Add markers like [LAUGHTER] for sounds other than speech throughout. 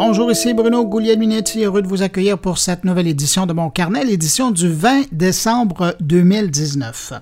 Bonjour, ici Bruno Guglielminetti, heureux de vous accueillir pour cette nouvelle édition de mon carnet, l'édition du 20 décembre 2019.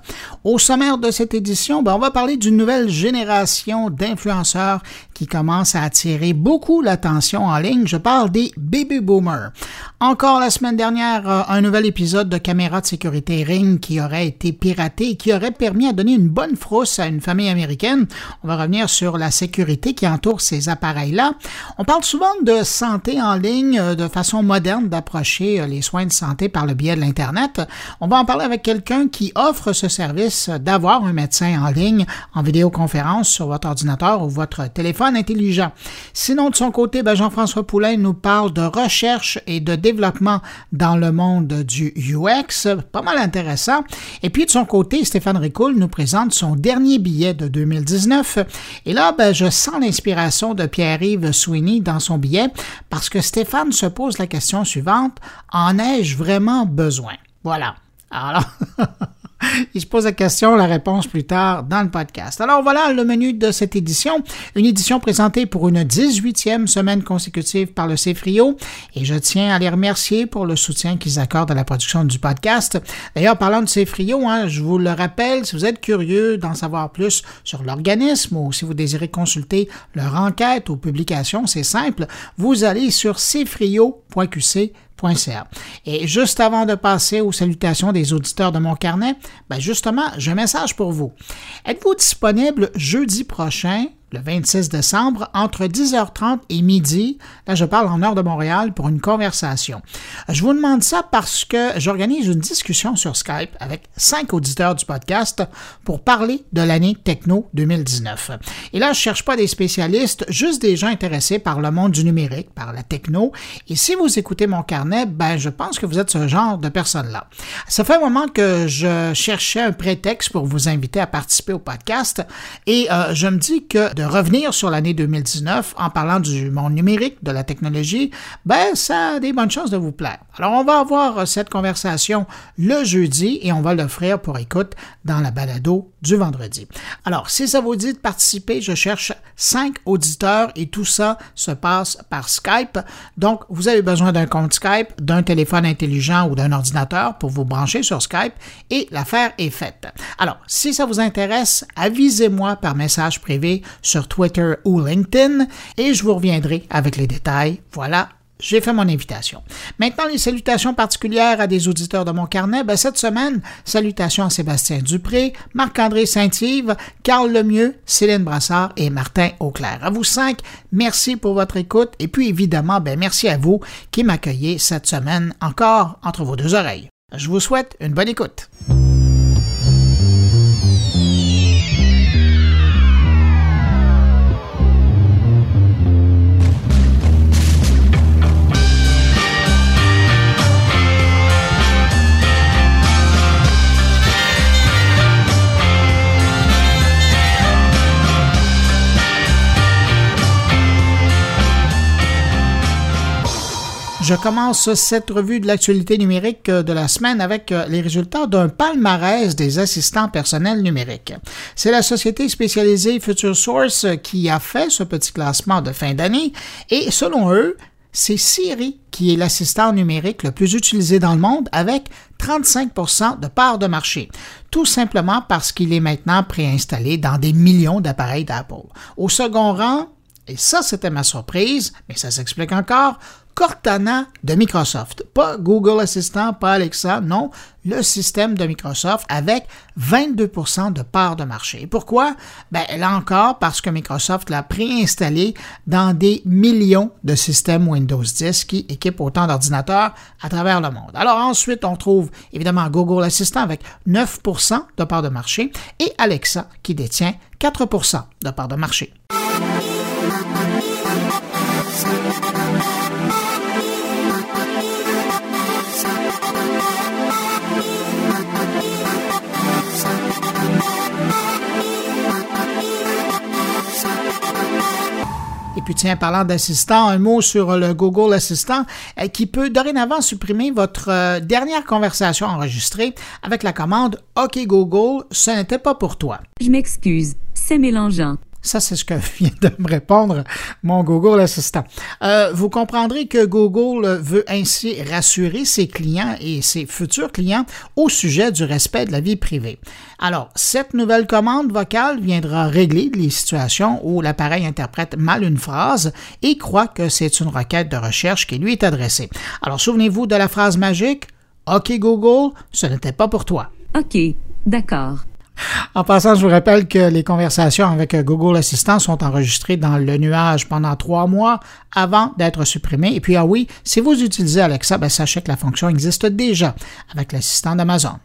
Au sommaire de cette édition, ben, on va parler d'une nouvelle génération d'influenceurs qui commence à attirer beaucoup l'attention en ligne. Je parle des baby boomers. Encore la semaine dernière, euh, un nouvel épisode de caméra de sécurité Ring qui aurait été piraté et qui aurait permis à donner une bonne frousse à une famille américaine. On va revenir sur la sécurité qui entoure ces appareils-là. On parle souvent de santé en ligne, euh, de façon moderne d'approcher euh, les soins de santé par le biais de l'Internet. On va en parler avec quelqu'un qui offre ce service d'avoir un médecin en ligne en vidéoconférence sur votre ordinateur ou votre téléphone intelligent. Sinon, de son côté, ben, Jean-François Poulain nous parle de recherche et de développement dans le monde du UX, pas mal intéressant. Et puis de son côté, Stéphane Ricoul nous présente son dernier billet de 2019. Et là, ben, je sens l'inspiration de Pierre-Yves Sweeney dans son billet parce que Stéphane se pose la question suivante, en ai-je vraiment besoin? Voilà. Alors, [LAUGHS] Il se pose la question, la réponse plus tard dans le podcast. Alors voilà le menu de cette édition. Une édition présentée pour une 18e semaine consécutive par le CFRIO et je tiens à les remercier pour le soutien qu'ils accordent à la production du podcast. D'ailleurs, parlant de CFRIO, hein, je vous le rappelle, si vous êtes curieux d'en savoir plus sur l'organisme ou si vous désirez consulter leur enquête ou publication, c'est simple, vous allez sur cfrio.qc et juste avant de passer aux salutations des auditeurs de mon carnet, ben justement, j'ai un message pour vous. Êtes-vous disponible jeudi prochain le 26 décembre, entre 10h30 et midi. Là, je parle en heure de Montréal pour une conversation. Je vous demande ça parce que j'organise une discussion sur Skype avec cinq auditeurs du podcast pour parler de l'année techno 2019. Et là, je cherche pas des spécialistes, juste des gens intéressés par le monde du numérique, par la techno. Et si vous écoutez mon carnet, ben, je pense que vous êtes ce genre de personne-là. Ça fait un moment que je cherchais un prétexte pour vous inviter à participer au podcast et euh, je me dis que de revenir sur l'année 2019 en parlant du monde numérique, de la technologie, ben, ça a des bonnes chances de vous plaire. Alors, on va avoir cette conversation le jeudi et on va l'offrir pour écoute dans la balado du vendredi. Alors, si ça vous dit de participer, je cherche cinq auditeurs et tout ça se passe par Skype. Donc, vous avez besoin d'un compte Skype, d'un téléphone intelligent ou d'un ordinateur pour vous brancher sur Skype et l'affaire est faite. Alors, si ça vous intéresse, avisez-moi par message privé sur Twitter ou LinkedIn et je vous reviendrai avec les détails. Voilà, j'ai fait mon invitation. Maintenant, les salutations particulières à des auditeurs de mon carnet. Ben, cette semaine, salutations à Sébastien Dupré, Marc-André Saint-Yves, Carl Lemieux, Céline Brassard et Martin Auclair. À vous cinq, merci pour votre écoute et puis évidemment, ben, merci à vous qui m'accueillez cette semaine encore entre vos deux oreilles. Je vous souhaite une bonne écoute. Je commence cette revue de l'actualité numérique de la semaine avec euh, les résultats d'un palmarès des assistants personnels numériques. C'est la société spécialisée Future Source qui a fait ce petit classement de fin d'année et selon eux, c'est Siri qui est l'assistant numérique le plus utilisé dans le monde avec 35% de part de marché, tout simplement parce qu'il est maintenant préinstallé dans des millions d'appareils d'Apple. Au second rang, et ça c'était ma surprise, mais ça s'explique encore, Cortana de Microsoft. Pas Google Assistant, pas Alexa, non, le système de Microsoft avec 22% de part de marché. pourquoi? Ben, là encore, parce que Microsoft l'a préinstallé dans des millions de systèmes Windows 10 qui équipent autant d'ordinateurs à travers le monde. Alors ensuite, on trouve évidemment Google Assistant avec 9% de part de marché et Alexa qui détient 4% de part de marché. Puis tiens, parlant d'assistant, un mot sur le Google Assistant euh, qui peut dorénavant supprimer votre euh, dernière conversation enregistrée avec la commande OK Google, ce n'était pas pour toi. Je m'excuse, c'est mélangeant. Ça, c'est ce que [LAUGHS] vient de me répondre mon Google Assistant. Euh, vous comprendrez que Google veut ainsi rassurer ses clients et ses futurs clients au sujet du respect de la vie privée. Alors, cette nouvelle commande vocale viendra régler les situations où l'appareil interprète mal une phrase et croit que c'est une requête de recherche qui lui est adressée. Alors, souvenez-vous de la phrase magique OK Google, ce n'était pas pour toi. OK, d'accord. En passant, je vous rappelle que les conversations avec Google Assistant sont enregistrées dans le nuage pendant trois mois avant d'être supprimées. Et puis, ah oui, si vous utilisez Alexa, ben, sachez que la fonction existe déjà avec l'assistant d'Amazon.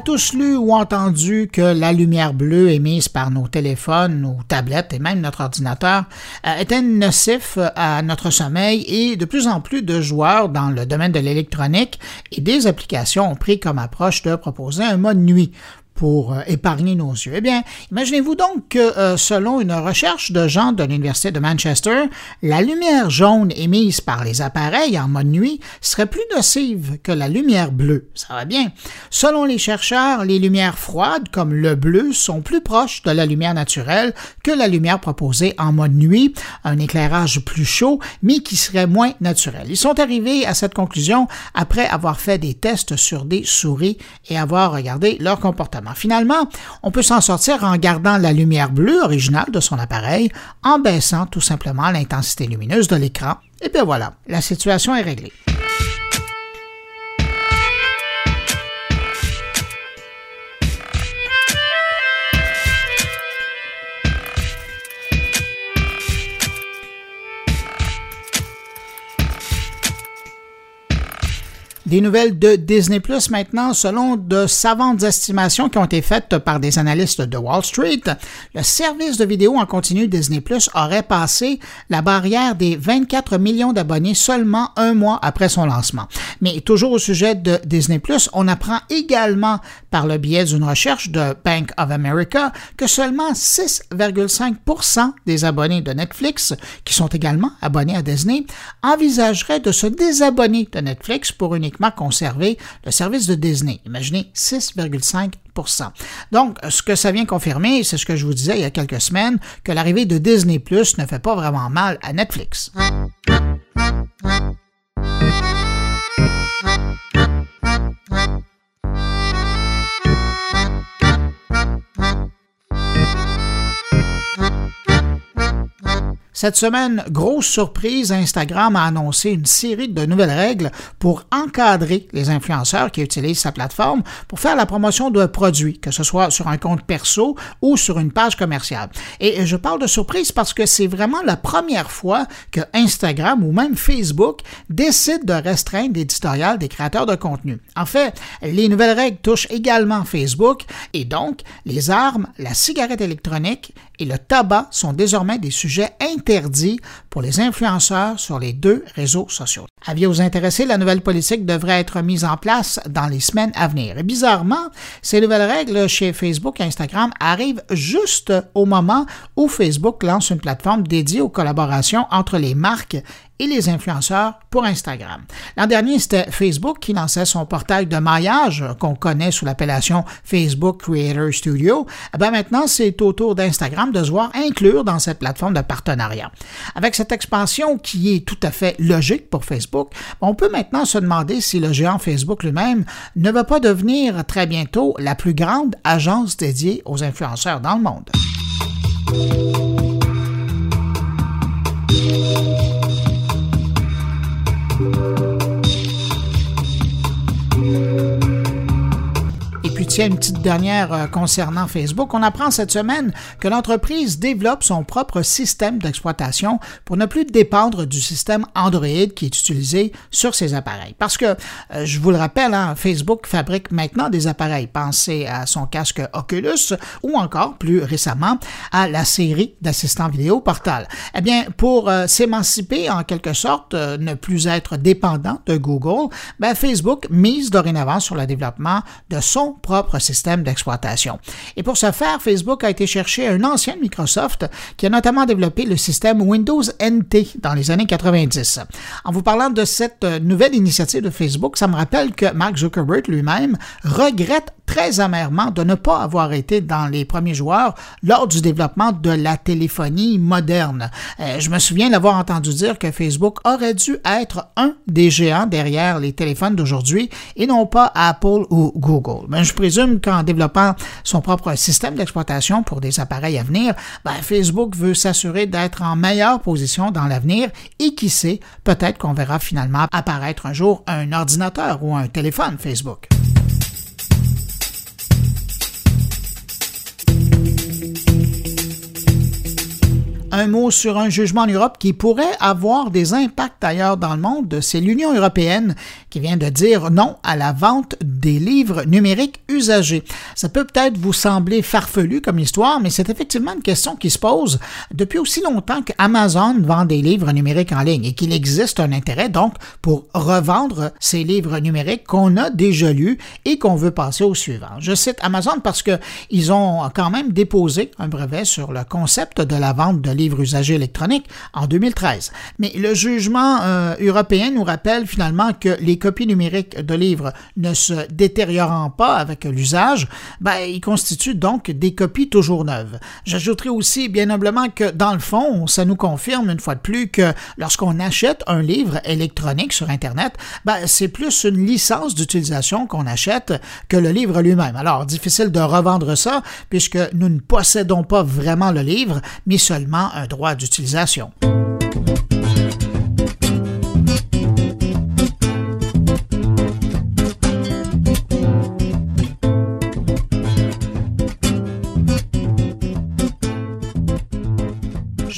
Tous lu ou entendu que la lumière bleue émise par nos téléphones, nos tablettes et même notre ordinateur euh, était nocif à notre sommeil et de plus en plus de joueurs dans le domaine de l'électronique et des applications ont pris comme approche de proposer un mode nuit pour euh, épargner nos yeux. Eh bien, imaginez-vous donc que, euh, selon une recherche de gens de l'Université de Manchester, la lumière jaune émise par les appareils en mode nuit serait plus nocive que la lumière bleue. Ça va bien. Selon les chercheurs, les lumières froides, comme le bleu, sont plus proches de la lumière naturelle que la lumière proposée en mode nuit, un éclairage plus chaud, mais qui serait moins naturel. Ils sont arrivés à cette conclusion après avoir fait des tests sur des souris et avoir regardé leur comportement. Finalement, on peut s'en sortir en gardant la lumière bleue originale de son appareil, en baissant tout simplement l'intensité lumineuse de l'écran. Et bien voilà, la situation est réglée. Des nouvelles de Disney Plus maintenant, selon de savantes estimations qui ont été faites par des analystes de Wall Street, le service de vidéo en continu Disney Plus aurait passé la barrière des 24 millions d'abonnés seulement un mois après son lancement. Mais toujours au sujet de Disney Plus, on apprend également par le biais d'une recherche de Bank of America que seulement 6,5% des abonnés de Netflix, qui sont également abonnés à Disney, envisageraient de se désabonner de Netflix pour une conserver le service de Disney. Imaginez 6,5% donc, ce que ça vient confirmer, c'est ce que je vous disais il y a quelques semaines, que l'arrivée de Disney Plus ne fait pas vraiment mal à Netflix. Cette semaine, grosse surprise, Instagram a annoncé une série de nouvelles règles pour encadrer les influenceurs qui utilisent sa plateforme pour faire la promotion de produits, que ce soit sur un compte perso ou sur une page commerciale. Et je parle de surprise parce que c'est vraiment la première fois que Instagram ou même Facebook décide de restreindre l'éditorial des créateurs de contenu. En fait, les nouvelles règles touchent également Facebook et donc les armes, la cigarette électronique et le tabac sont désormais des sujets pour les influenceurs sur les deux réseaux sociaux. Avis-vous intéressés, la nouvelle politique devrait être mise en place dans les semaines à venir. Bizarrement, ces nouvelles règles chez Facebook et Instagram arrivent juste au moment où Facebook lance une plateforme dédiée aux collaborations entre les marques et les influenceurs pour Instagram. L'an dernier, c'était Facebook qui lançait son portail de maillage qu'on connaît sous l'appellation Facebook Creator Studio. Eh maintenant, c'est au tour d'Instagram de se voir inclure dans cette plateforme de partenariat. Avec cette expansion qui est tout à fait logique pour Facebook, on peut maintenant se demander si le géant Facebook lui-même ne va pas devenir très bientôt la plus grande agence dédiée aux influenceurs dans le monde. Música tiens, une petite dernière euh, concernant Facebook. On apprend cette semaine que l'entreprise développe son propre système d'exploitation pour ne plus dépendre du système Android qui est utilisé sur ses appareils. Parce que, euh, je vous le rappelle, hein, Facebook fabrique maintenant des appareils. Pensez à son casque Oculus ou encore, plus récemment, à la série d'assistants vidéo Portal. Eh bien, pour euh, s'émanciper en quelque sorte, ne plus être dépendant de Google, ben, Facebook mise dorénavant sur le développement de son propre système d'exploitation. Et pour ce faire, Facebook a été chercher un ancien Microsoft qui a notamment développé le système Windows NT dans les années 90. En vous parlant de cette nouvelle initiative de Facebook, ça me rappelle que Mark Zuckerberg lui-même regrette très amèrement de ne pas avoir été dans les premiers joueurs lors du développement de la téléphonie moderne. Euh, je me souviens d'avoir entendu dire que Facebook aurait dû être un des géants derrière les téléphones d'aujourd'hui et non pas Apple ou Google. Je présume qu'en développant son propre système d'exploitation pour des appareils à venir, ben, Facebook veut s'assurer d'être en meilleure position dans l'avenir et qui sait, peut-être qu'on verra finalement apparaître un jour un ordinateur ou un téléphone Facebook. Un mot sur un jugement en Europe qui pourrait avoir des impacts ailleurs dans le monde. C'est l'Union européenne qui vient de dire non à la vente des livres numériques usagés. Ça peut peut-être vous sembler farfelu comme histoire, mais c'est effectivement une question qui se pose depuis aussi longtemps qu'Amazon vend des livres numériques en ligne et qu'il existe un intérêt donc pour revendre ces livres numériques qu'on a déjà lus et qu'on veut passer au suivant. Je cite Amazon parce que ils ont quand même déposé un brevet sur le concept de la vente de livres livres usagés électroniques en 2013. Mais le jugement euh, européen nous rappelle finalement que les copies numériques de livres ne se détériorant pas avec l'usage, ben, ils constituent donc des copies toujours neuves. J'ajouterai aussi bien humblement que dans le fond, ça nous confirme une fois de plus que lorsqu'on achète un livre électronique sur Internet, ben, c'est plus une licence d'utilisation qu'on achète que le livre lui-même. Alors, difficile de revendre ça puisque nous ne possédons pas vraiment le livre, mais seulement un droit d'utilisation.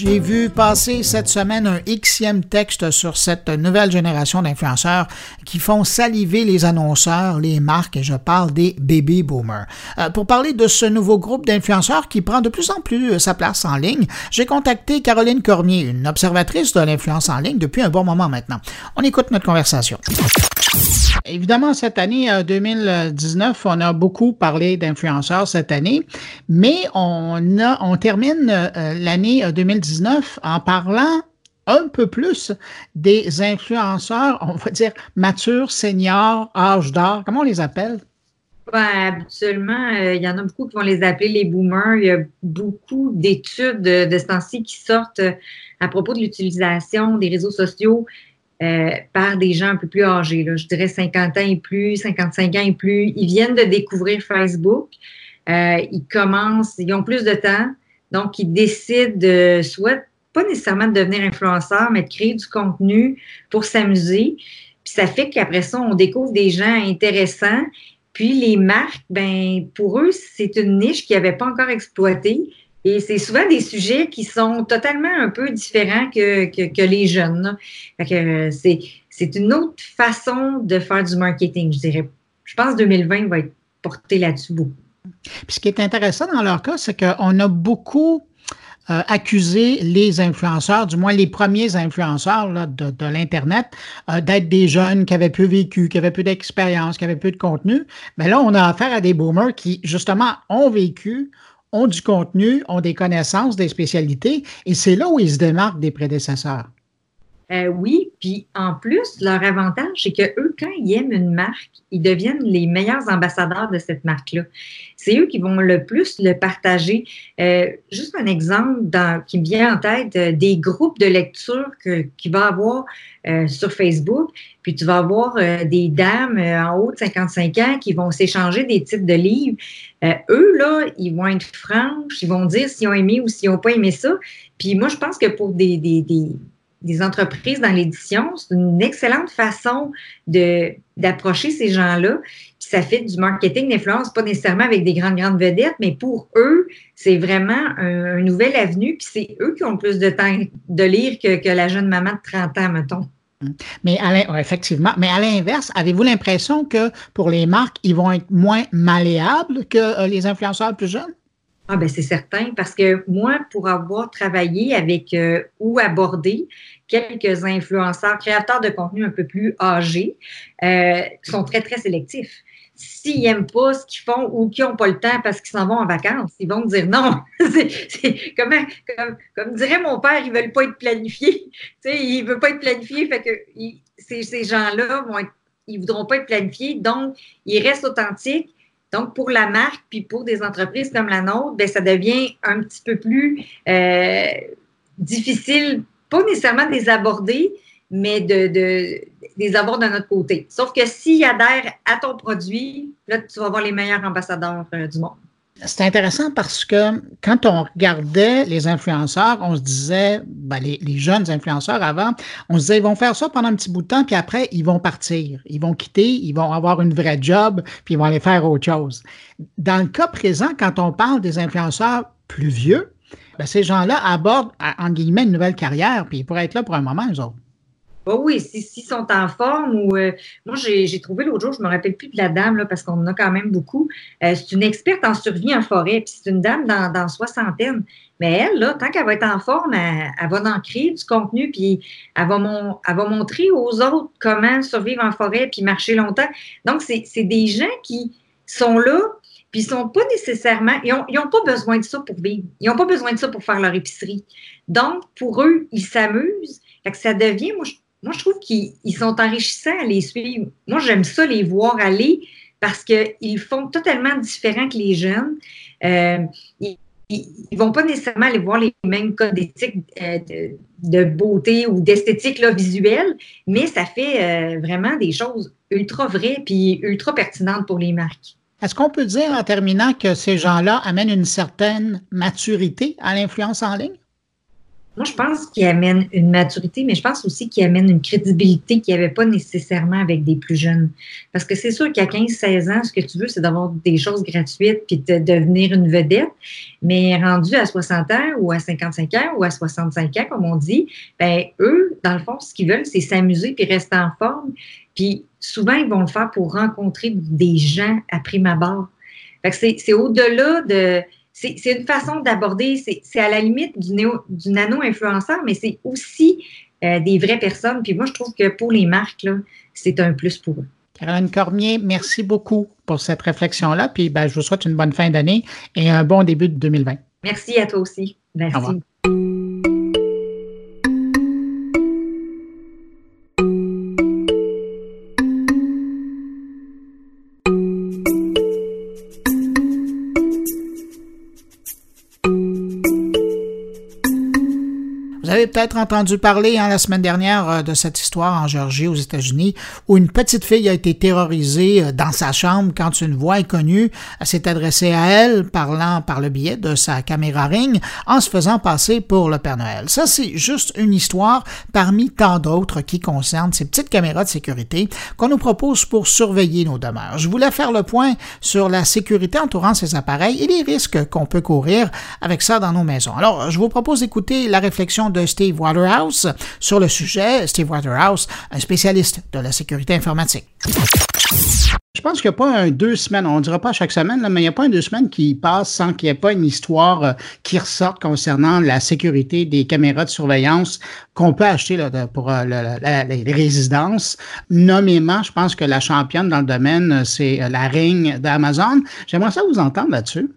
J'ai vu passer cette semaine un xème texte sur cette nouvelle génération d'influenceurs qui font saliver les annonceurs, les marques, et je parle des baby boomers. Euh, pour parler de ce nouveau groupe d'influenceurs qui prend de plus en plus euh, sa place en ligne, j'ai contacté Caroline Cormier, une observatrice de l'influence en ligne depuis un bon moment maintenant. On écoute notre conversation. Évidemment, cette année 2019, euh, on a beaucoup parlé d'influenceurs cette année, mais on, a, on termine l'année 2019 en parlant un peu plus des influenceurs, on va dire matures, seniors, âge d'or, comment on les appelle? Habituellement, euh, il y en a beaucoup qui vont les appeler les boomers. Il y a beaucoup d'études de, ce temps-ci qui sortent à propos de l'utilisation des réseaux sociaux euh, par des gens un peu plus âgés, je dirais 50 ans et plus, 55 ans et plus. Ils viennent de découvrir Facebook. Euh, ils commencent, ils ont plus de temps, donc ils décident de soit pas nécessairement de devenir influenceur, mais de créer du contenu pour s'amuser. Puis ça fait qu'après ça, on découvre des gens intéressants. Puis les marques, ben pour eux, c'est une niche qu'ils n'avaient pas encore exploitée. Et c'est souvent des sujets qui sont totalement un peu différents que, que, les jeunes. Euh, c'est une autre façon de faire du marketing, je dirais. Je pense que 2020 va être porté là-dessus beaucoup. Puis ce qui est intéressant dans leur cas, c'est qu'on a beaucoup euh, accusé les influenceurs, du moins les premiers influenceurs de l'Internet, euh, d'être des jeunes qui avaient peu vécu, qui avaient peu d'expérience, qui avaient peu de contenu. Mais là, on a affaire à des boomers qui, justement, ont vécu, ont du contenu, ont des connaissances, des spécialités, et c'est là où ils se démarquent des prédécesseurs. Euh, oui, puis en plus, leur avantage, c'est que eux, quand ils aiment une marque, ils deviennent les meilleurs ambassadeurs de cette marque-là. C'est eux qui vont le plus le partager. Euh, juste un exemple qui me vient en tête, euh, des groupes de lecture que, qu'il va avoir sur Facebook, puis tu vas avoir des dames en haut de 55 ans qui vont s'échanger des titres de livres. eux, là, ils vont être franches, ils vont dire s'ils ont aimé ou s'ils n'ont pas aimé ça. Puis moi, je pense que pour des des entreprises dans l'édition, c'est une excellente façon d'approcher ces gens-là. ça fait du marketing d'influence, pas nécessairement avec des grandes, grandes vedettes, mais pour eux, c'est vraiment un, nouvel avenue. Puis c'est eux qui ont plus de temps de lire que, la jeune maman de 30 ans, mettons. Mais effectivement, mais à l'inverse, avez-vous l'impression que pour les marques, ils vont être moins malléables que euh, les influenceurs plus jeunes? Ah ben c'est certain, parce que moi, pour avoir travaillé avec euh, ou abordé quelques influenceurs, créateurs de contenu un peu plus âgés, euh, sont très, très sélectifs. S'ils n'aiment pas ce qu'ils font ou qu'ils n'ont pas le temps parce qu'ils s'en vont en vacances, ils vont dire non. [LAUGHS] c'est, comme, comme, dirait mon père, ils ne veulent pas être planifiés. ils ne veulent pas être planifiés, fait que ces, gens-là vont ils ne voudront pas être planifiés, donc ils restent authentiques donc, pour la marque, puis pour des entreprises comme la nôtre, bien, ça devient un petit peu plus euh, difficile, pas nécessairement de les aborder, mais de, de, les avoir de notre côté. Sauf que s'ils adhèrent à ton produit, là, tu vas avoir les meilleurs ambassadeurs euh, du monde. C'est intéressant parce que quand on regardait les influenceurs, on se disait, ben les, jeunes influenceurs avant, on se disait, ils vont faire ça pendant un petit bout de temps, puis après, ils vont partir. Ils vont quitter, ils vont avoir une vraie job, puis ils vont aller faire autre chose. Dans le cas présent, quand on parle des influenceurs plus vieux, ben ces gens-là abordent, en guillemets, une nouvelle carrière, puis ils pourraient être là pour un moment, eux autres. Oh oui, s'ils sont en forme ou euh, moi j'ai trouvé l'autre jour, je me rappelle plus de la dame parce qu'on en a quand même beaucoup. Euh, c'est une experte en survie en forêt, puis c'est une dame dans, soixantaine. Mais elle, là, tant qu'elle va être en forme, elle, va en créer du contenu, puis elle va, montrer aux autres comment survivre en forêt puis marcher longtemps. Donc, c'est des gens qui sont là, puis ils sont pas nécessairement, ils n'ont ont pas besoin de ça pour vivre. Ils n'ont pas besoin de ça pour faire leur épicerie. Donc, pour eux, ils s'amusent. ça devient, moi, moi, je trouve qu'ils sont enrichissants à les suivre. Moi, j'aime ça les voir aller parce qu'ils font totalement différent que les jeunes. Euh, ils ne vont pas nécessairement aller voir les mêmes codes d'éthique euh, de, beauté ou d'esthétique visuelle, mais ça fait euh, vraiment des choses ultra vraies puis ultra pertinentes pour les marques. Est-ce qu'on peut dire en terminant que ces gens-là amènent une certaine maturité à l'influence en ligne? Moi, je pense qu'il amène une maturité, mais je pense aussi qu'il amène une crédibilité qu'il n'y avait pas nécessairement avec des plus jeunes. Parce que c'est sûr qu'à 15-16 ans, ce que tu veux, c'est d'avoir des choses gratuites puis de devenir une vedette. Mais rendu à 60 ans ou à 55 ans ou à 65 ans, comme on dit, ben eux, dans le fond, ce qu'ils veulent, c'est s'amuser puis rester en forme. Puis souvent, ils vont le faire pour rencontrer des gens à prime abord. Fait que c'est au-delà de c'est une façon d'aborder, c'est à la limite du, du nano-influenceur, mais c'est aussi euh, des vraies personnes. Puis moi, je trouve que pour les marques, c'est un plus pour eux. Caroline Cormier, merci beaucoup pour cette réflexion-là. Puis ben, je vous souhaite une bonne fin d'année et un bon début de 2020. Merci à toi aussi. Merci. Peut-être entendu parler hein, la semaine dernière euh, de cette histoire en Géorgie, aux États-Unis, où une petite fille a été terrorisée euh, dans sa chambre quand une voix inconnue s'est adressée à elle, parlant par le biais de sa caméra ring, en se faisant passer pour le Père Noël. Ça, c'est juste une histoire parmi tant d'autres qui concernent ces petites caméras de sécurité qu'on nous propose pour surveiller nos demeures. Je voulais faire le point sur la sécurité entourant ces appareils et les risques qu'on peut courir avec ça dans nos maisons. Alors, je vous propose d'écouter la réflexion de Steve Waterhouse sur le sujet. Steve Waterhouse, un spécialiste de la sécurité informatique. Je pense qu'il n'y a pas un deux semaines, on ne dira pas chaque semaine, mais il n'y a pas un deux semaines qui passe sans qu'il n'y ait pas une histoire euh, qui ressorte concernant la sécurité des caméras de surveillance qu'on peut acheter pour euh, les résidences. Nommément, je pense que la championne dans le domaine, c'est euh, la Ring d'Amazon. J'aimerais ça vous entendre là-dessus.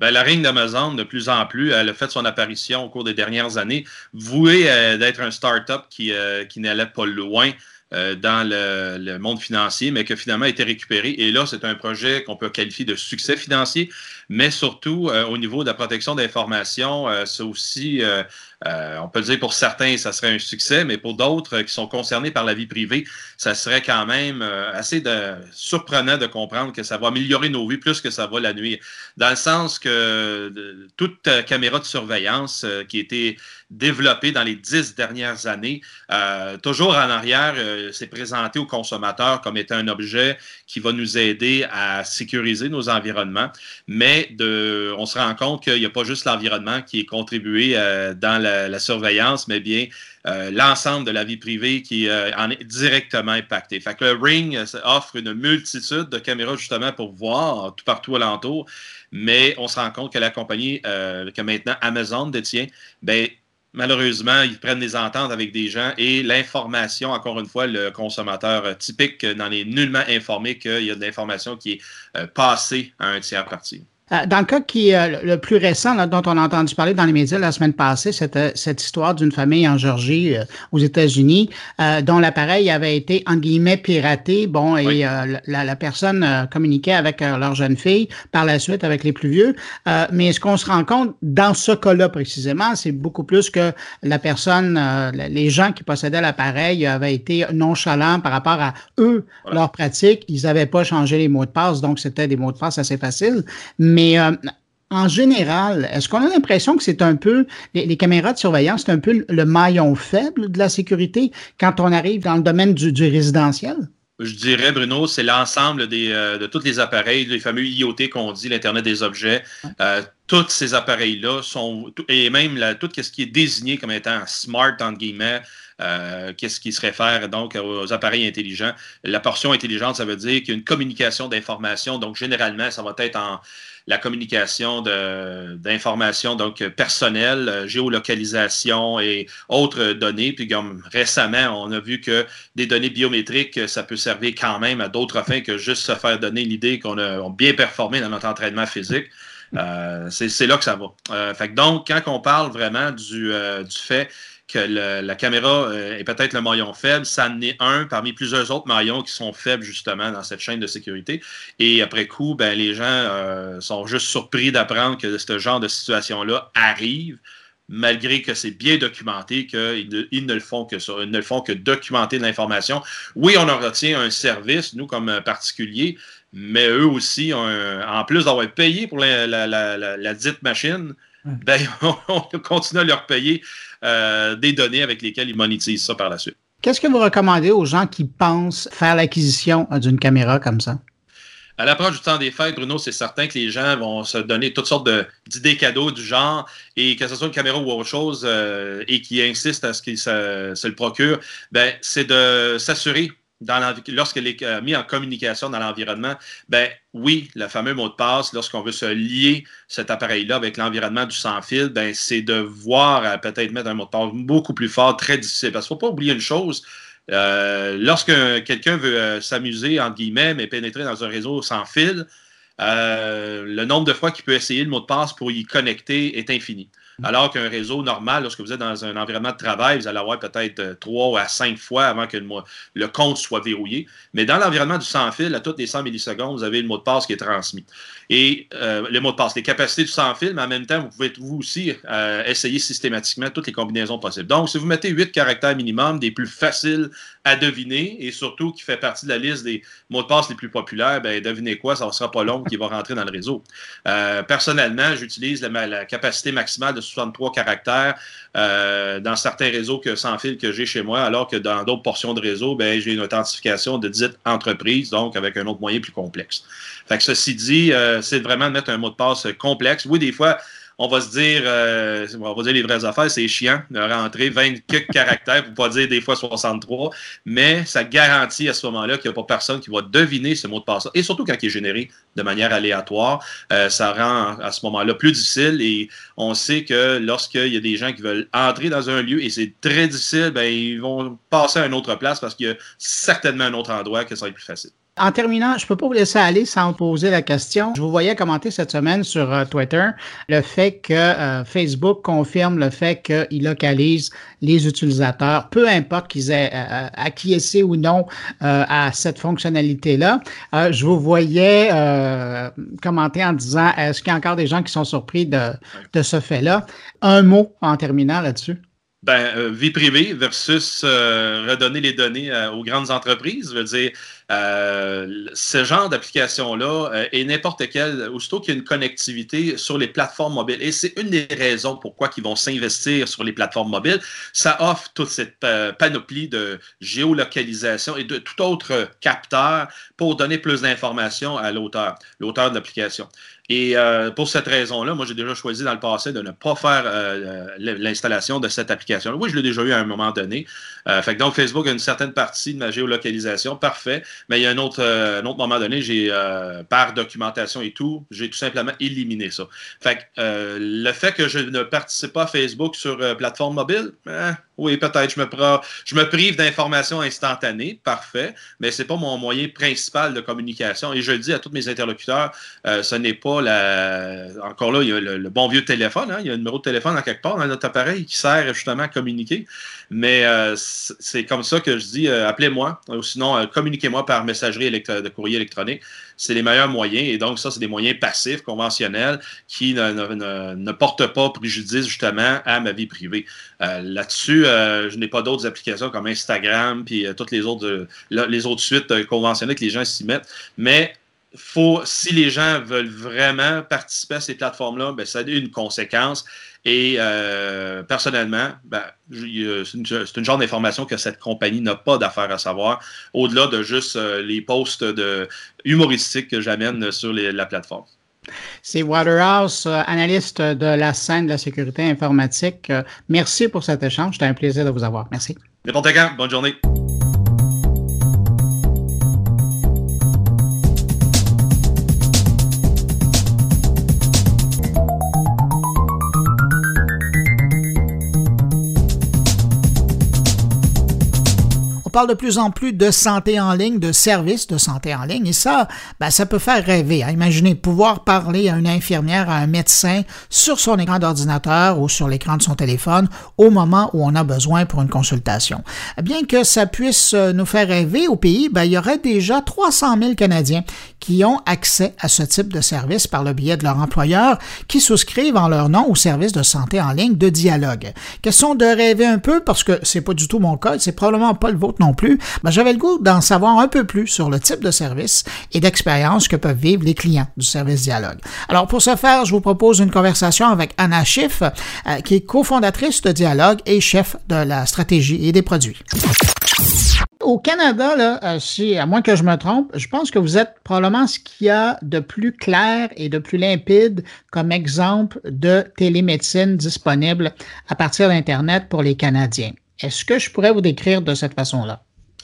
Ben, la ring d'Amazon, de plus en plus, elle a fait son apparition au cours des dernières années, vouée euh, d'être un start-up qui, euh, qui n'allait pas loin euh, dans le, monde financier, mais qui finalement a été récupéré. Et là, c'est un projet qu'on peut qualifier de succès financier, mais surtout au niveau de la protection d'informations, c'est aussi euh, on peut dire pour certains, ça serait un succès, mais pour d'autres qui sont concernés par la vie privée, ça serait quand même euh, assez surprenant de comprendre que ça va améliorer nos vies plus que ça va la nuire. Dans le sens que toute caméra de surveillance euh, qui était développé dans les dix dernières années. Euh, toujours en arrière, euh, c'est présenté aux consommateurs comme étant un objet qui va nous aider à sécuriser nos environnements, mais on se rend compte qu'il n'y a pas juste l'environnement qui est contribué euh, dans la, la, surveillance, mais bien l'ensemble de la vie privée qui en est directement impacté. Fait que le Ring offre une multitude de caméras justement pour voir tout partout alentour mais on se rend compte que la compagnie que maintenant Amazon détient, ben, malheureusement, ils prennent des ententes avec des gens et l'information, encore une fois, le consommateur typique n'en est nullement informé qu'il y a de l'information qui est euh, passée à un tiers parti. Euh, dans le cas qui est le plus récent, là, dont on a entendu parler dans les médias la semaine passée, c'était cette histoire d'une famille en Georgie, euh, aux États-Unis, euh, dont l'appareil avait été, en guillemets, piraté. Bon, et la, la, personne communiquait avec leur jeune fille, par la suite avec les plus vieux. mais ce qu'on se rend compte dans ce cas-là précisément, c'est beaucoup plus que la personne, les gens qui possédaient l'appareil avaient été nonchalants par rapport à eux, leur pratique. Ils n'avaient pas changé les mots de passe, donc c'était des mots de passe assez faciles. Mais mais euh, en général, est-ce qu'on a l'impression que c'est un peu, les, caméras de surveillance, c'est un peu le maillon faible de la sécurité quand on arrive dans le domaine du, résidentiel? Je dirais, Bruno, c'est l'ensemble euh, de tous les appareils, les fameux IoT qu'on dit, l'Internet des objets. Euh, tous ces appareils-là sont, et même tout ce qui est désigné comme étant smart, entre guillemets, qu'est-ce qui se réfère donc aux appareils intelligents? La portion intelligente, ça veut dire qu'il y a une communication d'informations. Donc, généralement, ça va être en, la communication d'informations donc personnelles, euh, géolocalisation et autres données. Puis comme récemment, on a vu que des données biométriques, ça peut servir quand même à d'autres fins que juste se faire donner l'idée qu'on a, bien performé dans notre entraînement physique. Euh, c'est là que ça va. Euh, donc, quand on parle vraiment du fait que la caméra euh, est peut-être le maillon faible. Ça en est un parmi plusieurs autres maillons qui sont faibles justement dans cette chaîne de sécurité. Et après coup, ben, les gens euh, sont juste surpris d'apprendre que ce genre de situation-là arrive malgré que c'est bien documenté qu'ils ne, ils ne le font que ça. Ils ne le font que documenter de l'information. Oui, on en retient un service, nous, comme particuliers, mais eux aussi, en plus d'avoir payé pour la, dite machine, ben, [LAUGHS] on continue à leur payer euh, des données avec lesquelles ils monétisent ça par la suite. Qu'est-ce que vous recommandez aux gens qui pensent faire l'acquisition d'une caméra comme ça? À l'approche du temps des fêtes, Bruno, c'est certain que les gens vont se donner toutes sortes d'idées cadeaux du genre, et que ce soit une caméra ou autre chose, euh, et qui insistent à ce qu'ils se, se, le procurent, ben, c'est de s'assurer lorsqu'elle est euh, mise en communication dans l'environnement, ben oui, le fameux mot de passe, lorsqu'on veut se lier cet appareil-là avec l'environnement du sans-fil, ben c'est de voir peut-être mettre un mot de passe beaucoup plus fort, très difficile. Parce qu'il ne faut pas oublier une chose. Euh, lorsque quelqu'un veut euh, s'amuser, entre guillemets, mais pénétrer dans un réseau sans fil, le nombre de fois qu'il peut essayer le mot de passe pour y connecter est infini. Mm. Alors qu'un réseau normal, lorsque vous êtes dans un environnement de travail, vous allez avoir peut-être euh, trois à cinq fois avant que le, compte soit verrouillé. Mais dans l'environnement du sans-fil, à toutes les 100 millisecondes, vous avez le mot de passe qui est transmis. Et euh, le mot de passe, les capacités du sans-fil, mais en même temps, vous pouvez vous aussi euh, essayer systématiquement toutes les combinaisons possibles. Donc, si vous mettez huit caractères minimum, des plus faciles à deviner et surtout qui fait partie de la liste des mots de passe les plus populaires, ben, devinez quoi, ça ne sera pas long qui va rentrer dans le réseau. personnellement, j'utilise la, la, capacité maximale de 63 caractères euh, dans certains réseaux que, sans fil que j'ai chez moi, alors que dans d'autres portions de réseau, ben, j'ai une authentification de dite entreprise, donc avec un autre moyen plus complexe. Fait que ceci dit, euh, c'est vraiment de mettre un mot de passe complexe. Oui, des fois, on va se dire, euh, on va dire les vraies affaires, c'est chiant de rentrer 20 caractères, pour pas dire des fois 63, mais ça garantit à ce moment-là qu'il n'y a pas personne qui va deviner ce mot de passe. Et surtout quand il est généré de manière aléatoire, euh, ça rend à ce moment-là plus difficile et on sait que lorsqu'il y a des gens qui veulent entrer dans un lieu et c'est très difficile, ben, ils vont passer à une autre place parce qu'il y a certainement un autre endroit que ça va être plus facile. En terminant, je peux pas vous laisser aller sans poser la question. Je vous voyais commenter cette semaine sur euh, Twitter le fait que euh, Facebook confirme le fait qu'il localise les utilisateurs, peu importe qu'ils aient euh, acquiescé ou non à cette fonctionnalité-là. je vous voyais commenter en disant est-ce qu'il y a encore des gens qui sont surpris de ce fait-là? Un mot en terminant là-dessus. Ben, euh, vie privée versus euh, redonner les données euh, aux grandes entreprises. Je veux dire, ce genre d'application-là et n'importe quelle, aussitôt qu'il y a une connectivité sur les plateformes mobiles, et c'est une des raisons pourquoi ils vont s'investir sur les plateformes mobiles, ça offre toute cette panoplie de géolocalisation et de tout autre capteur pour donner plus d'informations à l'auteur, l'auteur de l'application. Et euh, pour cette raison-là, moi, j'ai déjà choisi dans le passé de ne pas faire euh, l'installation de cette application. Oui, je l'ai déjà eu à un moment donné. Euh, fait que donc, Facebook a une certaine partie de ma géolocalisation, parfait. Mais il y a un autre, un autre moment donné, j'ai, par documentation et tout, j'ai tout simplement éliminé ça. Fait le fait que je ne participe pas à Facebook sur plateforme mobile, hein, oui, peut-être, je me, je me prive d'informations instantanées, parfait, mais ce n'est pas mon moyen principal de communication. Et je le dis à tous mes interlocuteurs, ce n'est pas encore là, il y a le, bon vieux téléphone. Hein. il y a un numéro de téléphone en quelque part dans notre appareil qui sert justement à communiquer. Mais euh, c'est comme ça que je dis euh, appelez-moi ou sinon euh, communiquez-moi par messagerie de courrier électronique. C'est les meilleurs moyens. Et donc, ça, c'est des moyens passifs, conventionnels, qui ne, portent pas préjudice justement à ma vie privée. Là-dessus, je n'ai pas d'autres applications comme Instagram puis toutes les autres, les autres suites conventionnelles que les gens s'y mettent. Mais faut, si les gens veulent vraiment participer à ces plateformes-là, ben, ça a une conséquence. Et euh, personnellement, ben, c'est une, genre d'information que cette compagnie n'a pas d'affaire à savoir, au-delà de juste euh, les posts de, humoristiques que j'amène sur la plateforme. C'est Waterhouse, euh, analyste de la scène de la sécurité informatique. merci pour cet échange. C'était un plaisir de vous avoir. Merci. N'importe quand. Bonne journée. On parle de plus en plus de santé en ligne, de services de santé en ligne, et ça, ben, ça peut faire rêver. Hein. Imaginez pouvoir parler à une infirmière, à un médecin sur son écran d'ordinateur ou sur l'écran de son téléphone au moment où on a besoin pour une consultation. Bien que ça puisse euh, nous faire rêver au pays, ben, il y aurait déjà 300 000 Canadiens qui ont accès à ce type de service par le biais de leur employeur, qui souscrivent en leur nom au service de santé en ligne de dialogue. Question de rêver un peu parce que c'est pas du tout mon cas, c'est probablement pas le vôtre non plus, ben, j'avais le goût d'en savoir un peu plus sur le type de service et d'expérience que peuvent vivre les clients du service Dialogue. Alors pour ce faire, je vous propose une conversation avec Anna Schiff, euh, qui est cofondatrice de Dialogue et chef de la stratégie et des produits. Au Canada, là, euh, à moins que je me trompe, je pense que vous êtes probablement ce qu'il y a de plus clair et de plus limpide comme exemple de télémédecine disponible à partir d'Internet pour les Canadiens. Est-ce que je pourrais vous décrire de cette façon-là?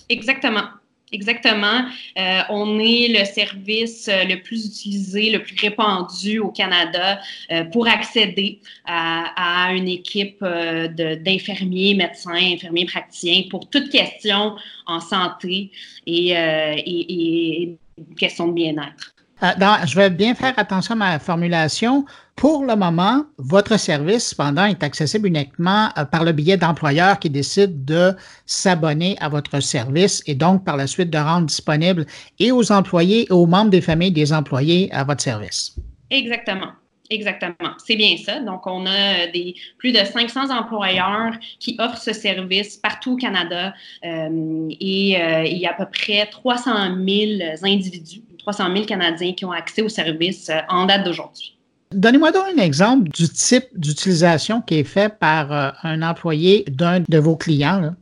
Exactement. Exactement. Euh, on est le service euh, le plus utilisé, le plus répandu au Canada euh, pour accéder à, une équipe d'infirmiers, médecins, infirmiers praticiens pour toute question en santé et, et, et question de bien-être. je vais bien faire attention à ma formulation. Pour le moment, votre service, cependant, est accessible uniquement euh, par le biais d'employeurs qui décident de s'abonner à votre service et donc par la suite de rendre disponible et aux employés et aux membres des familles des employés à votre service. Exactement. Exactement, c'est bien ça. Donc, on a des plus de 500 employeurs qui offrent ce service partout au Canada euh, et euh, il y a à peu près 300 000 individus, 300 000 Canadiens qui ont accès au service en date d'aujourd'hui. Donnez-moi donc un exemple du type d'utilisation qui est fait par euh, un employé d'un de vos clients.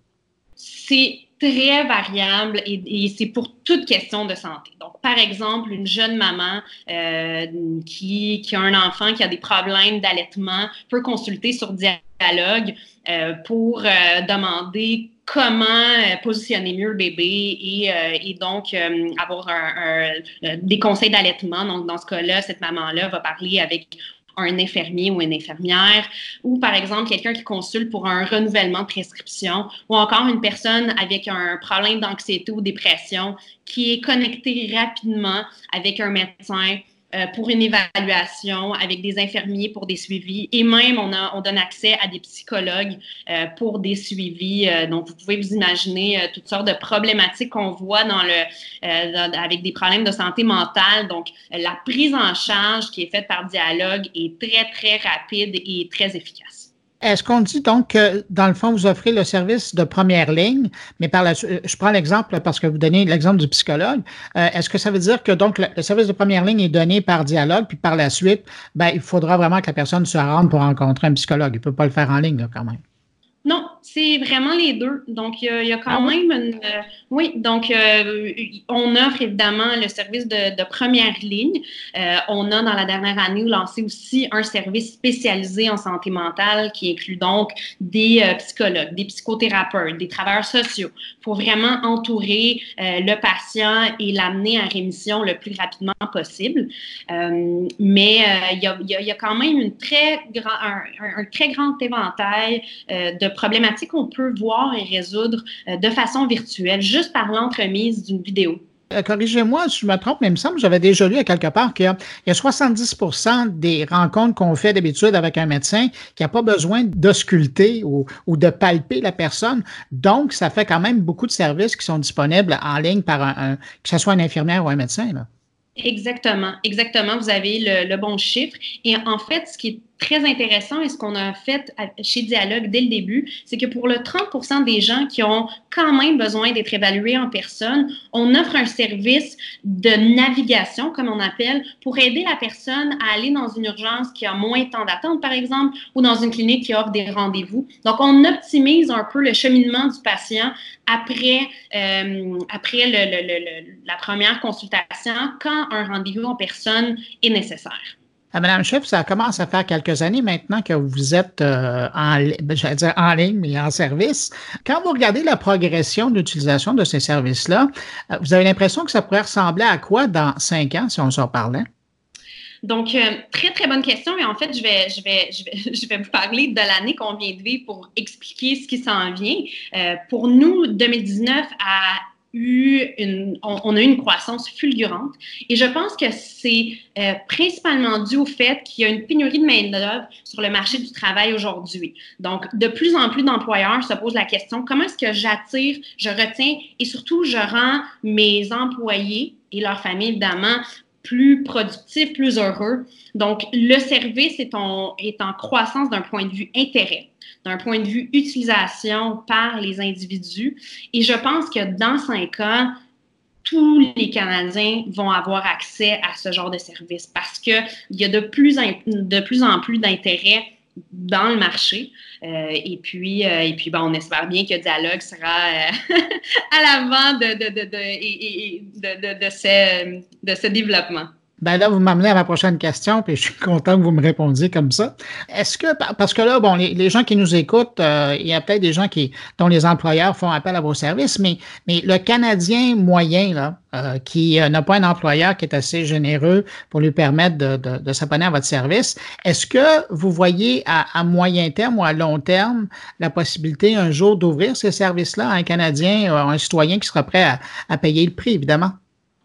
C'est très variable et, c'est pour toute question de santé. Donc, par exemple, une jeune maman euh, qui, a un enfant qui a des problèmes d'allaitement peut consulter sur Dialogue euh, pour demander comment euh, positionner mieux le bébé et, euh, donc euh, avoir des conseils d'allaitement. Donc, dans ce cas-là, cette maman-là va parler avec un infirmier ou une infirmière, ou par exemple quelqu'un qui consulte pour un renouvellement de prescription, ou encore une personne avec un problème d'anxiété ou dépression qui est connectée rapidement avec un médecin euh, pour une évaluation, avec des infirmiers pour des suivis, et même on, a, on donne accès à des psychologues euh, pour des suivis. Euh, donc, vous pouvez vous imaginer toutes sortes de problématiques qu'on voit dans le, avec des problèmes de santé mentale. Donc, la prise en charge qui est faite par dialogue est très, très rapide et très efficace. Est-ce qu'on dit donc que, dans le fond, vous offrez le service de première ligne, mais par la suite, je prends l'exemple parce que vous donnez l'exemple du psychologue. Euh, est-ce que ça veut dire que donc le, service de première ligne est donné par dialogue, puis par la suite, ben, il faudra vraiment que la personne se rende pour rencontrer un psychologue? Il ne peut pas le faire en ligne, quand même. C'est vraiment les deux. Donc, il y a, quand ah même une. Euh, oui, donc, euh, on offre évidemment le service de, première ligne. Euh, on a, dans la dernière année, lancé aussi un service spécialisé en santé mentale qui inclut donc des psychologues, des psychothérapeutes, des travailleurs sociaux pour vraiment entourer le patient et l'amener en rémission le plus rapidement possible. mais il y a, y, a, quand même une très grand, un, un, très grand éventail de problématiques qu'on peut voir et résoudre euh, de façon virtuelle juste par l'entremise d'une vidéo. Euh, corrigez-moi si je me trompe, mais il me semble que j'avais déjà lu à quelque part qu'il y a 70% des rencontres qu'on fait d'habitude avec un médecin qui n'a pas besoin d'ausculter ou, ou, de palper la personne. Donc, ça fait quand même beaucoup de services qui sont disponibles en ligne par un, que ce soit une infirmière ou un médecin. Exactement, exactement. Vous avez le, le, bon chiffre. Et en fait, ce qui est très intéressant et ce qu'on a fait chez Dialogue dès le début, c'est que pour le 30% des gens qui ont quand même besoin d'être évalués en personne, on offre un service de navigation, comme on appelle, pour aider la personne à aller dans une urgence qui a moins de temps d'attente, par exemple, ou dans une clinique qui offre des rendez-vous. Donc, on optimise un peu le cheminement du patient après, euh, après la première consultation quand un rendez-vous en personne est nécessaire. Madame Chef, ça commence à faire quelques années maintenant que vous êtes euh, en, ben, dire en ligne, mais en service. Quand vous regardez la progression d'utilisation de ces services-là, euh, vous avez l'impression que ça pourrait ressembler à quoi dans cinq ans, si on s'en parlait? Donc, euh, très, très bonne question. Et en fait, je vais, je vais, je vais, [LAUGHS] je vais vous parler de l'année qu'on vient de vivre pour expliquer ce qui s'en vient. pour nous, 2019 a on, a eu une croissance fulgurante. Et je pense que c'est euh, principalement dû au fait qu'il y a une pénurie de main-d'œuvre sur le marché du travail aujourd'hui. Donc, de plus en plus d'employeurs se posent la question comment est-ce que j'attire, je retiens et surtout je rends mes employés et leurs familles, évidemment, plus productifs, plus heureux. Donc, le service est en, croissance d'un point de vue intérêt d'un point de vue utilisation par les individus. Et je pense que dans cinq ans, tous les Canadiens vont avoir accès à ce genre de service parce qu'il y a de plus, de plus en plus d'intérêt dans le marché. Euh, et puis, euh, et puis bon, on espère bien que Dialogue sera euh, [LAUGHS] à l'avant de, de, de, de, de, ce, de ce développement. Ben là, vous m'amenez à ma prochaine question, puis je suis [LAUGHS] content que vous me répondiez comme ça. Est-ce que, parce que là, bon, les, gens qui nous écoutent, euh, il y a peut-être des gens qui, dont les employeurs font appel à vos services, mais, mais le Canadien moyen, là, euh, qui euh, n'a pas un employeur qui est assez généreux pour lui permettre de, de, s'abonner à votre service, est-ce que vous voyez à, moyen terme ou à long terme la possibilité un jour d'ouvrir ces services-là à un Canadien, à un citoyen qui sera prêt à, à payer le prix, évidemment?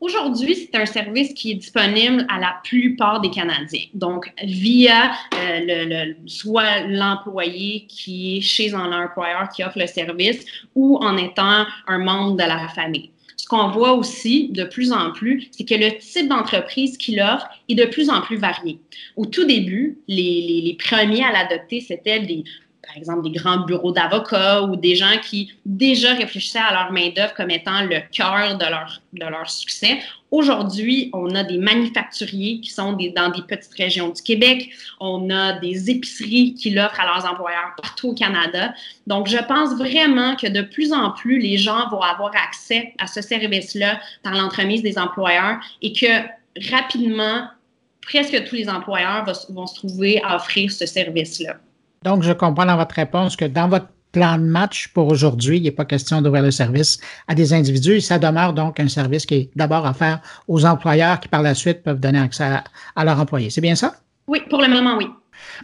Aujourd'hui, c'est un service qui est disponible à la plupart des Canadiens. Donc, via euh, le, soit l'employé qui est chez un employeur qui offre le service ou en étant un membre de la famille. Ce qu'on voit aussi de plus en plus, c'est que le type d'entreprise qu'il offre est de plus en plus varié. Au tout début, les, les, les premiers à l'adopter, c'était des par exemple, des grands bureaux d'avocats ou des gens qui déjà réfléchissaient à leur main-d'œuvre comme étant le cœur de leur, de leur succès. Aujourd'hui, on a des manufacturiers qui sont dans des petites régions du Québec. On a des épiceries qui l'offrent à leurs employeurs partout au Canada. Donc, je pense vraiment que de plus en plus, les gens vont avoir accès à ce service-là par l'entremise des employeurs et que rapidement, presque tous les employeurs vont se trouver à offrir ce service-là. Donc, je comprends dans votre réponse que dans votre plan de match pour aujourd'hui, il n'est pas question d'ouvrir le service à des individus. Ça demeure donc un service qui est d'abord à faire aux employeurs qui, par la suite, peuvent donner accès à, leurs employés. C'est bien ça? Oui, pour le moment, oui.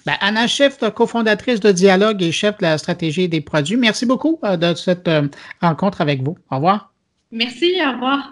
Ben, Anna Schiff, cofondatrice de Dialogue et chef de la stratégie des produits, merci beaucoup euh, de cette euh, rencontre avec vous. Au revoir. Merci, au revoir.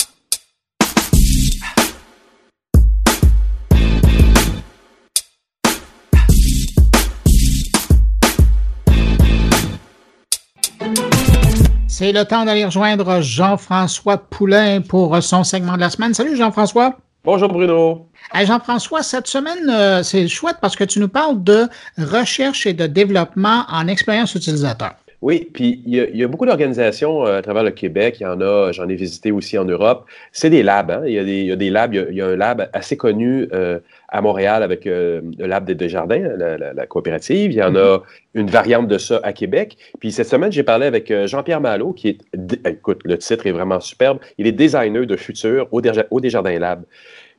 C'est le temps d'aller rejoindre Jean-François Poulain pour son segment de la semaine. Salut Jean-François. Bonjour Bruno. Jean-François, cette semaine, euh, c'est chouette parce que tu nous parles de recherche et de développement en expérience utilisateur. Oui, puis il y, a, beaucoup d'organisations euh, à travers le Québec. Il y en a, j'en ai visité aussi en Europe. C'est des labs. Hein? Il, y a des, labs. Il y a, un lab assez connu euh, à Montréal avec euh, le lab des Desjardins, la, coopérative. Il y en a mm-hmm. une variante de ça à Québec. Puis cette semaine, j'ai parlé avec Jean-Pierre Malo, qui est, écoute, le titre est vraiment superbe. Il est designer de futur au, au Desjardins Lab.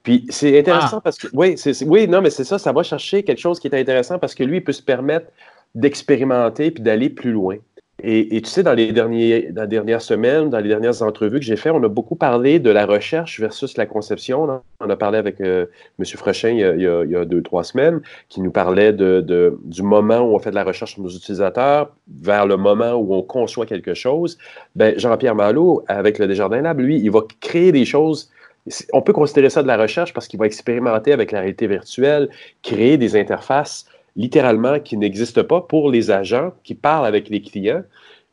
Puis c'est intéressant ah. parce que, oui, oui, non, mais c'est ça, ça va chercher quelque chose qui est intéressant parce que lui, il peut se permettre d'expérimenter puis d'aller plus loin. Et, tu sais, dans les, dernières semaines, dans les dernières entrevues que j'ai faites, on a beaucoup parlé de la recherche versus la conception. On a parlé avec euh, M. Frechin il y, a, il, y deux, trois semaines, qui nous parlait du moment où on fait de la recherche sur nos utilisateurs vers le moment où on conçoit quelque chose. Ben, Jean-Pierre Malo, avec le Desjardins Lab, lui, il va créer des choses on peut considérer ça de la recherche parce qu'il va expérimenter avec la réalité virtuelle, créer des interfaces littéralement qui n'existe pas pour les agents qui parlent avec les clients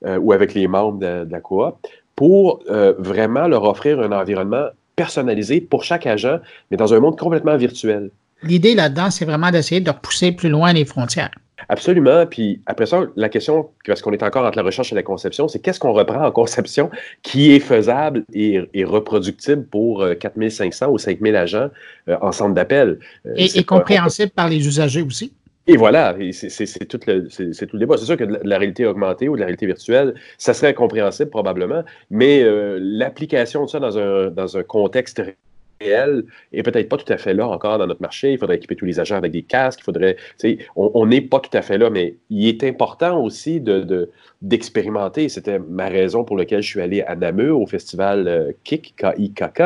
euh, ou avec les membres de, la coop pour euh, vraiment leur offrir un environnement personnalisé pour chaque agent, mais dans un monde complètement virtuel. L'idée là-dedans, c'est vraiment d'essayer de repousser plus loin les frontières. Absolument. Puis après ça, la question, parce qu'on est encore entre la recherche et la conception, c'est qu'est-ce qu'on reprend en conception qui est faisable et, reproductible pour 4500 euh, ou 5000 agents en centre d'appel? et, compréhensible par les usagers aussi. Et voilà, c'est tout, le, tout le débat. C'est sûr que de la réalité augmentée ou de la réalité virtuelle, ça serait incompréhensible probablement, mais euh, l'application de ça dans un, dans un contexte réel est peut-être pas tout à fait là encore dans notre marché. Il faudrait équiper tous les agents avec des casques. Il faudrait, on n'est pas tout à fait là, mais il est important aussi de, d'expérimenter. C'était ma raison pour laquelle je suis allé à Namur au festival euh, KIK, K-I-K-K,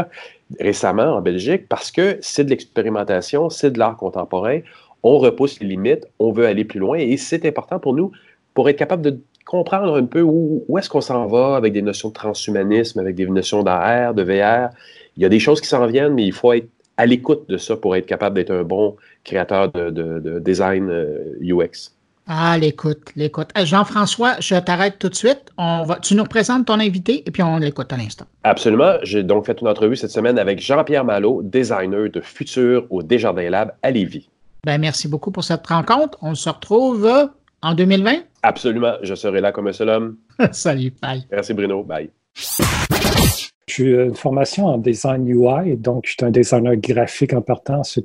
récemment en Belgique, parce que c'est de l'expérimentation, c'est de l'art contemporain on repousse les limites, on veut aller plus loin et c'est important pour nous pour être capable de comprendre un peu où, est-ce qu'on s'en va avec des notions de transhumanisme, avec des notions d'AR, de VR. Il y a des choses qui s'en viennent, mais il faut être à l'écoute de ça pour être capable d'être un bon créateur de, design UX. Euh, ah, l'écoute, l'écoute. Euh, Jean-François, je t'arrête tout de suite. On va, tu nous présentes ton invité et puis on l'écoute à l'instant. Absolument. J'ai donc fait une entrevue cette semaine avec Jean-Pierre Malo, designer de futur au Desjardins Lab à Lévis. Ben, merci beaucoup pour cette rencontre. On se retrouve euh, en 2020? Absolument. Je serai là comme un seul homme. [LAUGHS] Salut. Bye. Merci, Bruno. Bye. J'ai une formation en design UI, donc je suis un designer graphique en partant. Je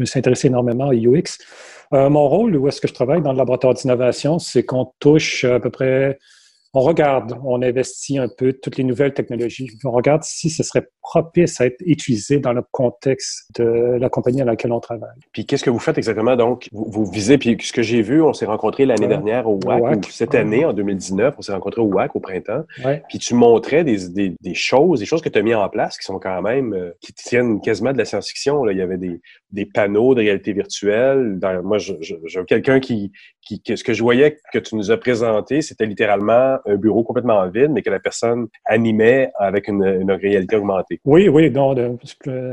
me suis intéressé énormément à UX. Euh, mon rôle, où est-ce que je travaille dans le laboratoire d'innovation, c'est qu'on touche à peu près on regarde, on investit un peu toutes les nouvelles technologies. On regarde si ce serait propice à être utilisé dans le contexte de la compagnie à laquelle on travaille. Puis qu'est-ce que vous faites exactement? Donc, vous, visez, puis ce que j'ai vu, on s'est rencontrés l'année dernière au WAC, ou cette année, en 2019, on s'est rencontrés au WAC au printemps. Puis tu montrais des, choses, des choses que tu as mis en place qui sont quand même, euh, qui tiennent quasiment de la science-fiction. Il y avait des, panneaux de réalité virtuelle. moi, j'ai quelqu'un qui, qui, ce que je voyais que tu nous as présenté, c'était littéralement un bureau complètement vide, mais que la personne animait avec une, réalité augmentée. Oui, oui,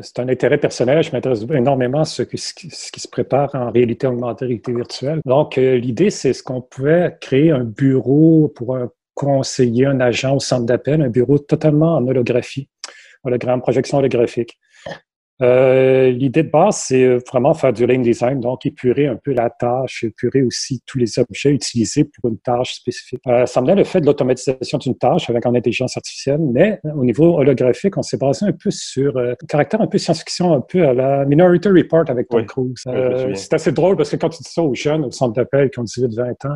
c'est un intérêt personnel. Je m'intéresse énormément à ce, ce, qui, se prépare en réalité augmentée, réalité virtuelle. Donc, euh, l'idée, c'est ce qu'on pouvait créer un bureau pour conseiller un agent au centre d'appel, un bureau totalement en holographie, hologramme, projection holographique. Euh, l'idée de base, c'est euh, vraiment faire du lane design, donc épurer un peu la tâche, épurer aussi tous les objets utilisés pour une tâche spécifique. Euh, ça me le fait de l'automatisation d'une tâche avec en intelligence artificielle, mais au niveau holographique, on s'est basé un peu sur un caractère un peu science-fiction, un peu à la Minority Report avec Tom Cruise. c'est assez drôle parce que quand tu dis ça aux jeunes au centre d'appel qui ont 18-20 ans,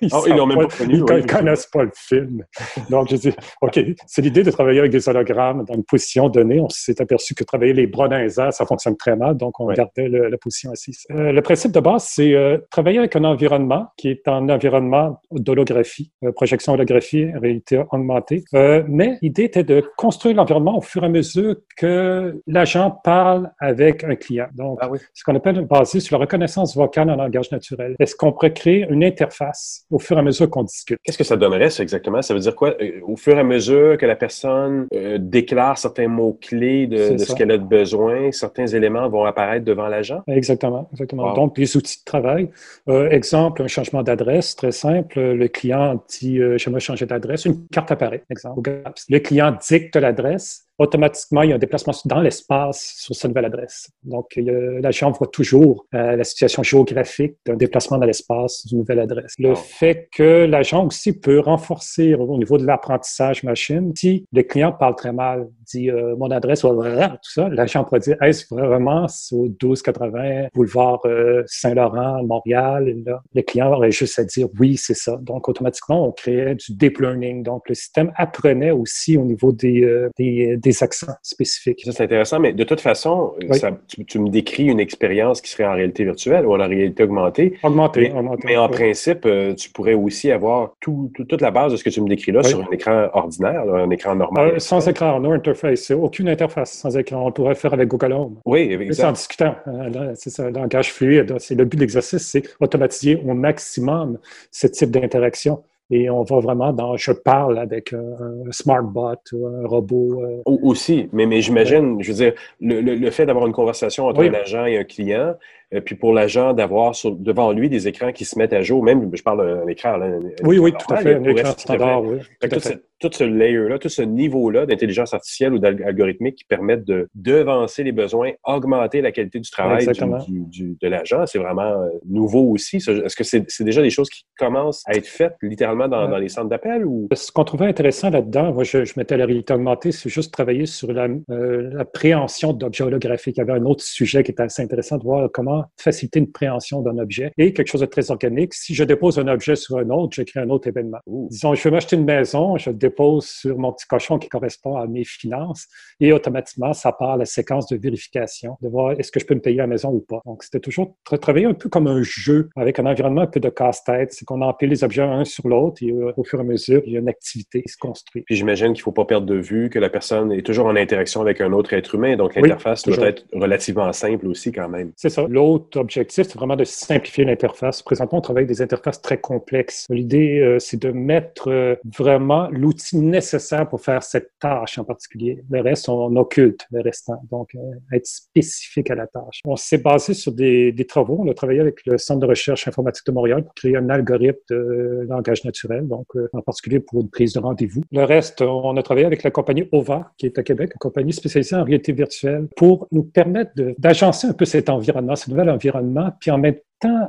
ils, oh, même pas, ils, connaissent pas le film. Donc, j'ai dit, OK, c'est l'idée de travailler avec des hologrammes dans une position donnée. On s'est aperçu que travailler les bras ça fonctionne très mal, donc on gardait la position assise. Euh, le principe de base, c'est euh, travailler avec un environnement qui est un environnement d'holographie, euh, projection holographie, réalité augmentée. mais l'idée était de construire l'environnement au fur et à mesure que l'agent parle avec un client. Donc, ah ce qu'on appelle basé sur la reconnaissance vocale en langage naturel. Est-ce qu'on pourrait créer une interface au fur et à mesure qu'on discute? Qu'est-ce que ça donnerait, ça, exactement? Ça veut dire quoi? Au fur et à mesure que la personne déclare certains mots-clés de, de ce qu'elle a besoin, certains éléments vont apparaître devant l'agent? Exactement, exactement. Donc, les outils de travail. Euh, exemple, un changement d'adresse, très simple. Le client dit euh, J'aimerais changer d'adresse. Une carte apparaît, exemple. Le client dicte l'adresse automatiquement, il y a un déplacement dans l'espace sur sa nouvelle adresse. Donc, l'agent voit toujours euh, la situation géographique d'un déplacement dans l'espace d'une nouvelle adresse. Le fait que l'agent aussi peut renforcer au niveau de l'apprentissage machine, si le client parle très mal, dit euh, mon adresse, tout ça, l'agent pourrait dire est-ce vraiment au 1280 boulevard euh, Saint-Laurent, Montréal? le client aurait juste à dire oui, c'est ça. Donc, automatiquement, on créait du deep learning. Donc, le système apprenait aussi au niveau des, des, des accents spécifiques. Ça, c'est intéressant, mais de toute façon, tu, me décris une expérience qui serait en réalité virtuelle ou en réalité augmentée. Augmentée. Mais, en principe, euh, tu pourrais aussi avoir toute la base de ce que tu me décris là sur un écran ordinaire, un écran normal. Euh, sans écran, no interface. Aucune interface sans écran. On pourrait faire avec Google Home. Oui, exactement. En discutant. Euh, c'est ça, langage fluide. C'est le but de l'exercice, c'est automatiser au maximum ce type d'interaction et on va vraiment dans je parle avec un, smart bot ou un robot. Euh. Aussi, mais, mais j'imagine, je veux dire, le, le, fait d'avoir une conversation entre un agent et un client, et puis pour l'agent d'avoir devant lui des écrans qui se mettent à jour, même, je parle d'un écran. Là, oui, oui, tout à fait, un écran standard, oui. Tout, ce layer-là, tout ce niveau-là d'intelligence artificielle ou d'algorithmique qui permettent de devancer les besoins, augmenter la qualité du travail du, de l'agent, c'est vraiment euh, nouveau aussi. Est-ce que c'est déjà des choses qui commencent à être faites littéralement dans, dans les centres d'appel? ou? Ce qu'on trouvait intéressant là-dedans, moi je, je, mettais la réalité augmentée, c'est juste travailler sur la, euh, la préhension d'objets holographiques. Il y avait un autre sujet qui était assez intéressant de voir comment faciliter une préhension d'un objet et quelque chose de très organique. Si je dépose un objet sur un autre, je crée un autre événement. Disons, je vais m'acheter une maison, je le dépose sur mon petit cochon qui correspond à mes finances et automatiquement, ça part la séquence de vérification, de voir est-ce que je peux me payer la maison ou pas. Donc, c'était toujours travailler un peu comme un jeu avec un environnement un peu de casse-tête. C'est qu'on empile les objets un sur l'autre et euh, au fur et à mesure, il y a une activité qui se construit. Puis j'imagine qu'il ne faut pas perdre de vue que la personne est toujours en interaction avec un autre être humain. Donc, l'interface doit être relativement simple aussi quand même. C'est ça. L'autre l'autre objectif, c'est vraiment de simplifier l'interface. Présentement, on travaille avec des interfaces très complexes. L'idée, euh, c'est de mettre euh, vraiment l'outil nécessaire pour faire cette tâche en particulier. Le reste, on occulte le restant. Donc, euh, être spécifique à la tâche. On s'est basé sur des, des, travaux. On a travaillé avec le Centre de recherche informatique de Montréal pour créer un algorithme de langage naturel, donc en particulier pour une prise de rendez-vous. Le reste, on a travaillé avec la compagnie OVA, qui est à Québec, une compagnie spécialisée en réalité virtuelle, pour nous permettre d'agencer un peu cet environnement, nouvelle environnement, puis en même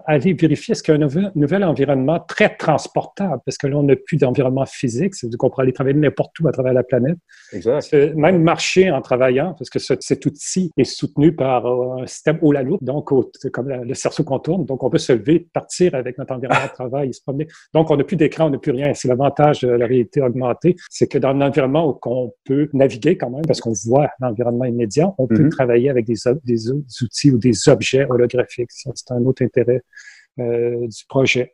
aller vérifier est-ce qu'il y a un nouvel, environnement très transportable, parce que là, on n'a plus d'environnement physique, c'est qu'on pourrait aller travailler n'importe où à travers la planète. Exact. Même marcher en travaillant, parce que cet outil est soutenu par euh, un système haut la loupe, donc comme le cerceau qu'on tourne, donc on peut se lever, partir avec notre environnement de [LAUGHS] travail se promener. Donc, on n'a plus d'écran, on n'a plus rien. C'est l'avantage de la réalité augmentée, c'est que dans un environnement où on peut naviguer quand même, parce qu'on voit l'environnement immédiat, on peut mm-hmm. travailler avec des, des, outils ou des objets holographiques. C'est un autre intérêt euh, du projet.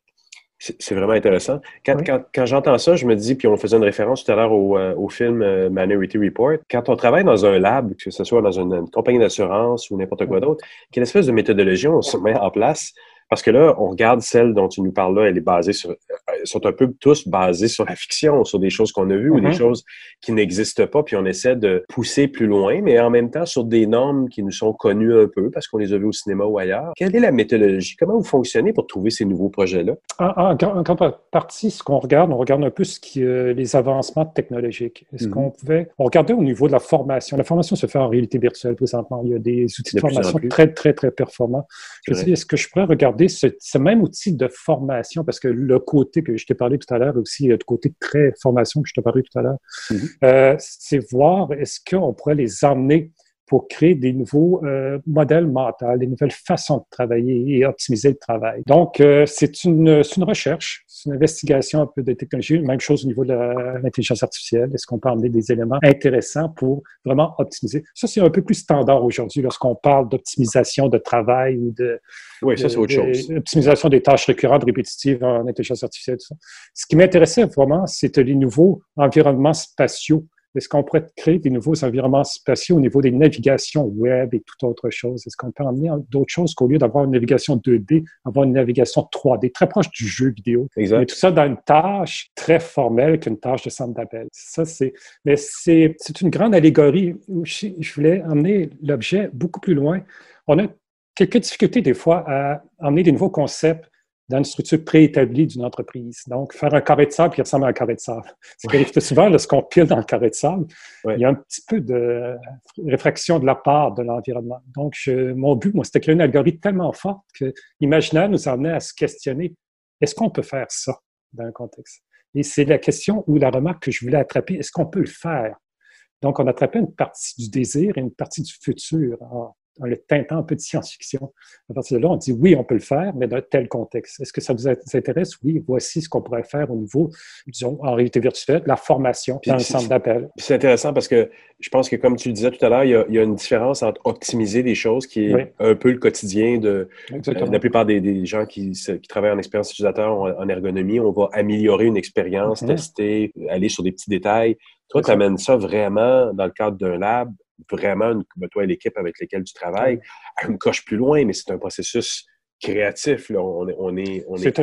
C'est vraiment intéressant. Quand, quand, j'entends ça, je me dis, puis on faisait une référence tout à l'heure au, euh, au, film euh, Minority Report, quand on travaille dans un lab, que ce soit dans une, compagnie d'assurance ou n'importe quoi d'autre, quelle espèce de méthodologie on se met en place parce que là, on regarde celle dont tu nous parles là, elle est basée sur, elles sont un peu tous basées sur la fiction, sur des choses qu'on a vues ou des mm-hmm. choses qui n'existent pas, puis on essaie de pousser plus loin, mais en même temps sur des normes qui nous sont connues un peu parce qu'on les a vues au cinéma ou ailleurs. Quelle est la méthodologie? Comment vous fonctionnez pour trouver ces nouveaux projets-là? En, en, partie, ce qu'on regarde, on regarde un peu ce qui, euh, les avancements technologiques. Est-ce mm-hmm. qu'on pouvait, on regardait au niveau de la formation. La formation se fait en réalité virtuelle présentement. Il y a des outils de, formation très, très, très performants. Je est-ce que je pourrais regarder ce, même outil de formation, parce que le côté que je t'ai parlé tout à l'heure, aussi le côté très formation que je t'ai parlé tout à l'heure, mm-hmm. euh, c'est voir est-ce qu'on pourrait les emmener pour créer des nouveaux euh, modèles mentaux, des nouvelles façons de travailler et optimiser le travail. Donc, euh, c'est une, une recherche, c'est une investigation un peu de technologie, même chose au niveau de l'intelligence artificielle. Est-ce qu'on peut emmener des éléments intéressants pour vraiment optimiser? Ça, c'est un peu plus standard aujourd'hui lorsqu'on parle d'optimisation de travail ou de... Oui, ça, c'est autre chose. Optimisation des tâches récurrentes, répétitives en intelligence artificielle. Tout ça. Ce qui m'intéressait vraiment, c'était les nouveaux environnements spatiaux est-ce qu'on pourrait créer des nouveaux environnements spatiaux au niveau des navigations web et toute autre chose? Est-ce qu'on peut emmener d'autres choses qu'au lieu d'avoir une navigation 2D, avoir une navigation 3D, très proche du jeu vidéo? Exact. Mais tout ça dans une tâche très formelle qu'une tâche de centre d'appel. Ça, c'est, mais c'est, c'est une grande allégorie je, je voulais emmener l'objet beaucoup plus loin. On a quelques difficultés des fois à emmener des nouveaux concepts dans une structure préétablie d'une entreprise. Donc, faire un carré de sable qui ressemble à un carré de sable. [LAUGHS] Ce qui arrive souvent, lorsqu'on pile dans le carré de sable, il y a un petit peu de réfraction de la part de l'environnement. Donc, mon but, moi, c'était créer un algorithme tellement fort que l'imaginaire nous amenait à se questionner, est-ce qu'on peut faire ça dans un contexte? Et c'est la question ou la remarque que je voulais attraper, est-ce qu'on peut le faire? Donc, on attrapait une partie du désir et une partie du futur en le teintant un peu de science-fiction. À partir de là, on dit oui, on peut le faire, mais dans tel contexte. Est-ce que ça vous intéresse? Oui, voici ce qu'on pourrait faire au niveau, disons, en réalité virtuelle, la formation dans le centre d'appel. C'est intéressant parce que je pense que, comme tu le disais tout à l'heure, il, y a une différence entre optimiser des choses, qui est un peu le quotidien de euh, la plupart des, gens qui, travaillent en expérience utilisateur, en, ergonomie. On va améliorer une expérience, mm-hmm. tester, aller sur des petits détails. Toi, tu amènes ça vraiment dans le cadre d'un lab vraiment, ben, toi et l'équipe avec laquelle tu travailles, elle me coche plus loin, mais c'est un processus créatif. Là. On, on est, on est,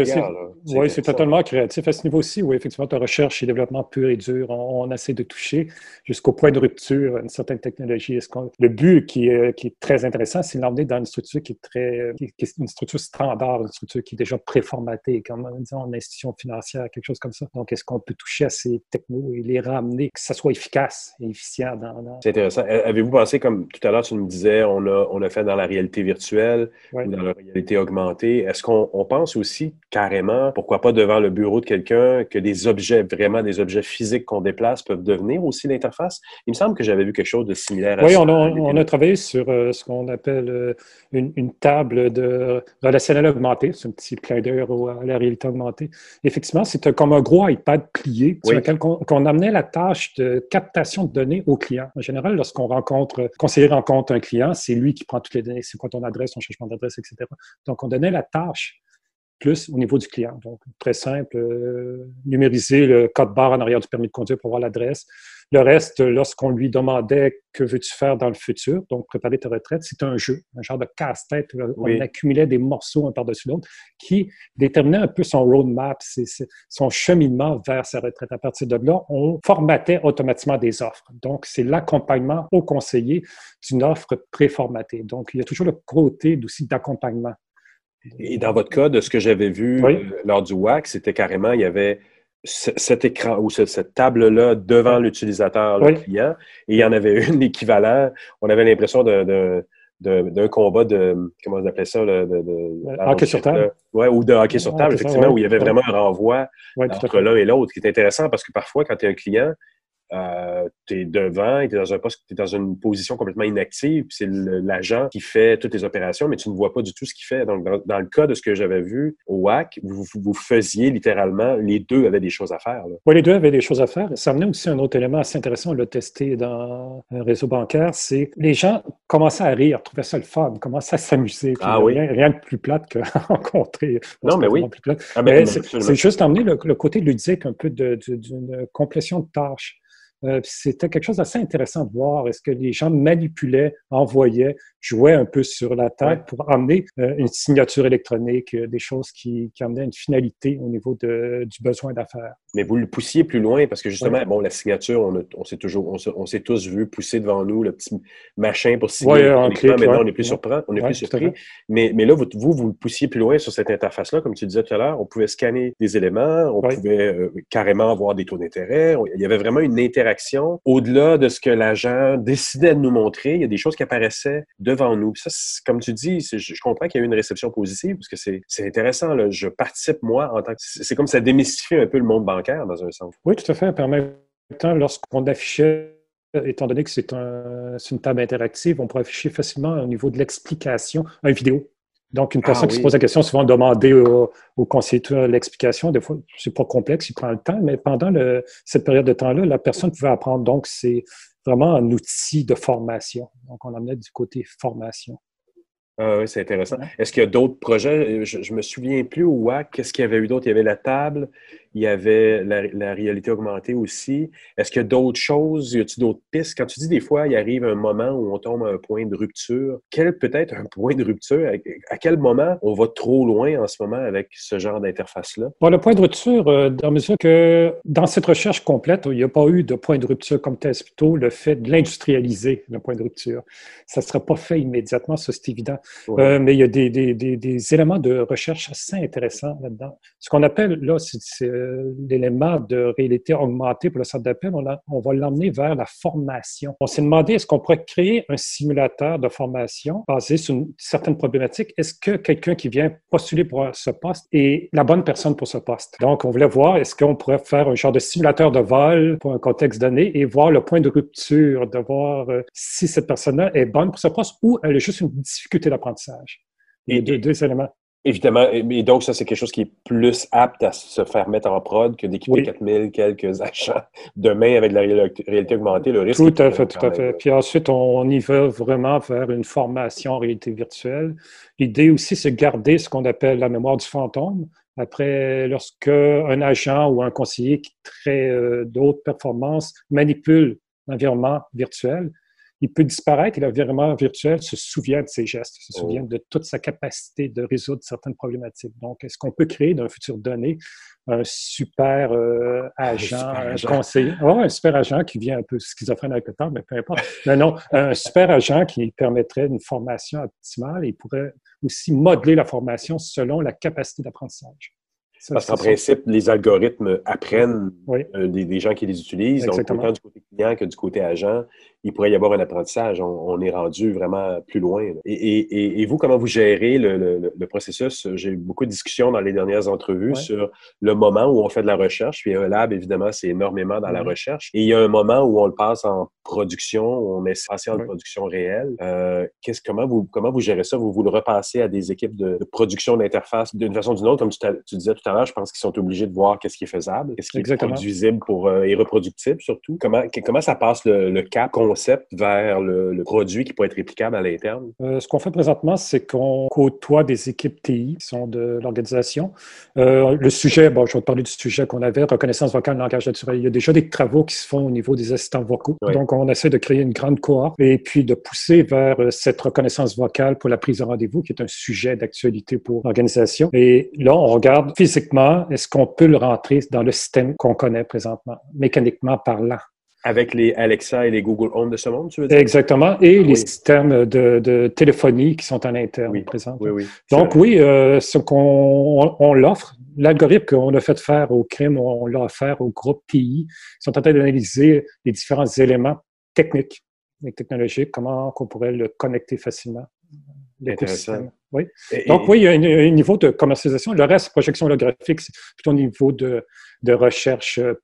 Oui, c'est totalement créatif. À ce niveau-ci, oui, effectivement, ta recherche et développement pur et dur, on, essaie de toucher jusqu'au point de rupture une certaine technologie. le but qui est, qui est très intéressant, c'est l'emmener dans une structure qui est très, qui, est une structure standard, une structure qui est déjà préformatée, comme disons, une institution financière, quelque chose comme ça. Donc, est-ce qu'on peut toucher à ces technos et les ramener, que ça soit efficace et efficient dans... C'est intéressant. Avez-vous pensé, comme tout à l'heure, tu me disais, on a, on a fait dans la réalité virtuelle ou dans la réalité est-ce qu'on pense aussi carrément, pourquoi pas devant le bureau de quelqu'un, que des objets, vraiment des objets physiques qu'on déplace peuvent devenir aussi l'interface? Il me semble que j'avais vu quelque chose de similaire à ça. Oui, on a, travaillé sur euh, ce qu'on appelle euh, une, table de relationnel augmenté. C'est un petit clin d'œil à la réalité augmentée. Effectivement, c'est comme un gros iPad plié sur lequel on, amenait la tâche de captation de données au client. En général, lorsqu'on rencontre, conseiller rencontre un client, c'est lui qui prend toutes les données. C'est quoi ton adresse, ton changement d'adresse, etc. Donc, on donnait la tâche plus au niveau du client. Donc, très simple, euh, numériser le code barre en arrière du permis de conduire pour voir l'adresse. Le reste, lorsqu'on lui demandait que veux-tu faire dans le futur, donc préparer ta retraite, c'était un jeu, un genre de casse-tête. On accumulait des morceaux un par-dessus l'autre qui déterminaient un peu son roadmap, son cheminement vers sa retraite. À partir de là, on formatait automatiquement des offres. Donc, c'est l'accompagnement au conseiller d'une offre préformatée. Donc, il y a toujours le côté aussi d'accompagnement et dans votre cas, de ce que j'avais vu euh, lors du WAC, c'était carrément, il y avait cet écran ou cette table-là devant l'utilisateur, le client, et il y en avait [LAUGHS] une équivalent. On avait l'impression d'un combat de, comment on appelait ça? De, de, hockey sur table. Ouais, ou de hockey sur table, effectivement, où il y avait vraiment un renvoi entre l'un et l'autre, qui est intéressant parce que parfois, quand tu es un client, euh, tu es devant, tu es dans un poste, es dans une position complètement inactive, puis c'est l'agent qui fait toutes les opérations, mais tu ne vois pas du tout ce qu'il fait. Donc, dans, le cas de ce que j'avais vu au WAC, vous, vous, faisiez littéralement, les deux avaient des choses à faire. Oui, les deux avaient des choses à faire. Ça amenait aussi un autre élément assez intéressant, on l'a testé dans un réseau bancaire, c'est les gens commençaient à rire, trouvaient ça le fun, commençaient à s'amuser. Ah oui. Rien, de plus plate que [LAUGHS] rencontrer. Non, mais oui. Ah, c'est juste amener le, le, côté ludique un peu d'une complétion de tâches. Euh, c'était quelque chose d'assez intéressant de voir. Est-ce que les gens manipulaient, envoyaient, jouaient un peu sur la tête pour amener euh, une signature électronique, euh, des choses qui, qui amenaient une finalité au niveau de, du besoin d'affaires. Mais vous le poussiez plus loin parce que justement, bon, la signature, on, on s'est toujours, on s'est tous vu pousser devant nous le petit machin pour signer. maintenant, on n'est plus surpris. On est plus surpris. Mais, mais là, vous, vous, vous le poussiez plus loin sur cette interface-là, comme tu disais tout à l'heure. On pouvait scanner des éléments, on pouvait carrément avoir des taux d'intérêt. Il y avait vraiment une interaction au-delà de ce que l'agent décidait de nous montrer, il y a des choses qui apparaissaient devant nous. ça, comme tu dis, je, comprends qu'il y a eu une réception positive parce que c'est intéressant. Je participe, moi, en tant que. C'est comme ça démystifie un peu le monde bancaire, dans un sens. Oui, tout à fait. En même temps, lorsqu'on affichait étant donné que c'est un, une table interactive, on pourrait afficher facilement au niveau de l'explication une vidéo donc, une personne ah qui se pose la question, souvent demander au, au conseiller l'explication. Des fois, c'est pas complexe, il prend le temps, mais pendant cette période de temps-là, la personne pouvait apprendre. Donc, c'est vraiment un outil de formation. Donc, on amenait du côté formation. Ah oui, c'est intéressant. Est-ce qu'il y a d'autres projets? Je, ne me souviens plus au WAC. Qu'est-ce qu'il y avait eu d'autre? Il y avait la table, il y avait la, réalité augmentée aussi. Est-ce qu'il y a d'autres choses? Y a-t-il d'autres pistes? Quand tu dis des fois, il arrive un moment où on tombe à un point de rupture, quel peut être un point de rupture? À quel moment on va trop loin en ce moment avec ce genre d'interface-là? Bon, le point de rupture, euh, dans mesure que dans cette recherche complète, il n'y a pas eu de point de rupture comme tel, plutôt le fait de l'industrialiser, le point de rupture. Ça ne sera pas fait immédiatement, ça c'est évident. Euh, mais il y a des, des, des, éléments de recherche assez intéressants là-dedans. Ce qu'on appelle, là, c'est euh, l'élément de réalité augmentée pour le centre d'appel, on, on, va l'emmener vers la formation. On s'est demandé, est-ce qu'on pourrait créer un simulateur de formation basé sur une certaine problématique? Est-ce que quelqu'un qui vient postuler pour ce poste est la bonne personne pour ce poste? Donc, on voulait voir, est-ce qu'on pourrait faire un genre de simulateur de vol pour un contexte donné et voir le point de rupture, de voir euh, si cette personne-là est bonne pour ce poste ou elle a juste une difficulté d'apprentissage. Et, deux, deux éléments. Évidemment. Et donc, ça, c'est quelque chose qui est plus apte à se faire mettre en prod que d'équiper 4000 quelques achats. Demain, avec la réalité augmentée, le risque. Tout à fait, tout à fait. Puis ensuite, on y va vraiment vers une formation en réalité virtuelle. L'idée aussi, c'est de garder ce qu'on appelle la mémoire du fantôme. Après, lorsque un agent ou un conseiller qui traite euh, d'autres performances manipule l'environnement virtuel, il peut disparaître et l'environnement virtuel se souvient de ses gestes, se souvient oh. de toute sa capacité de résoudre certaines problématiques. Donc, est-ce qu'on peut créer dans un futur donné un super euh, agent, un, conseiller, un super agent qui vient un peu schizophrène avec le temps, mais peu importe. Mais non, un super agent qui permettrait une formation optimale et pourrait aussi modeler la formation selon la capacité d'apprentissage. Parce qu'en principe, les algorithmes apprennent euh, des, gens qui les utilisent. Donc, autant du côté client que du côté agent, il pourrait y avoir un apprentissage. On, est rendu vraiment plus loin. Et, vous, comment vous gérez le, processus? J'ai eu beaucoup de discussions dans les dernières entrevues sur le moment où on fait de la recherche. Puis un lab, évidemment, c'est énormément dans la recherche. Et il y a un moment où on le passe en production, où on met passé en production réelle. Euh, comment, vous, comment vous gérez ça? Vous, vous le repassez à des équipes de, production d'interface d'une façon ou d'une autre, comme tu, tu disais tout à l'heure je pense qu'ils sont obligés de voir qu'est-ce qui est faisable, qu'est-ce qui est produisible pour, euh, et reproductible surtout. Comment, comment ça passe le, cap concept vers le, produit qui peut être réplicable à l'interne? Euh, ce qu'on fait présentement, c'est qu'on côtoie des équipes TI qui sont de l'organisation. Euh, le sujet, bon, je vais te parler du sujet qu'on avait, reconnaissance vocale, langage naturel. Il y a déjà des travaux qui se font au niveau des assistants vocaux. Donc, on essaie de créer une grande cohorte et puis de pousser vers cette reconnaissance vocale pour la prise de rendez-vous, qui est un sujet d'actualité pour l'organisation. Et là, on regarde physiquement est-ce qu'on peut le rentrer dans le système qu'on connaît présentement, mécaniquement parlant? Avec les Alexa et les Google Home de ce monde, tu veux dire? Exactement. Et les systèmes de, téléphonie qui sont en interne oui. Oui, oui. Donc, oui, euh, ce qu'on on, l'offre. L'algorithme qu'on a fait faire au crime, on l'a offert au groupe TI. Ils sont en train d'analyser les différents éléments techniques et technologiques, comment on pourrait le connecter facilement. L'écosystème. Oui. Donc, oui, il y a un, niveau de commercialisation. Le reste, projection holographique, c'est plutôt au niveau de, de recherche euh,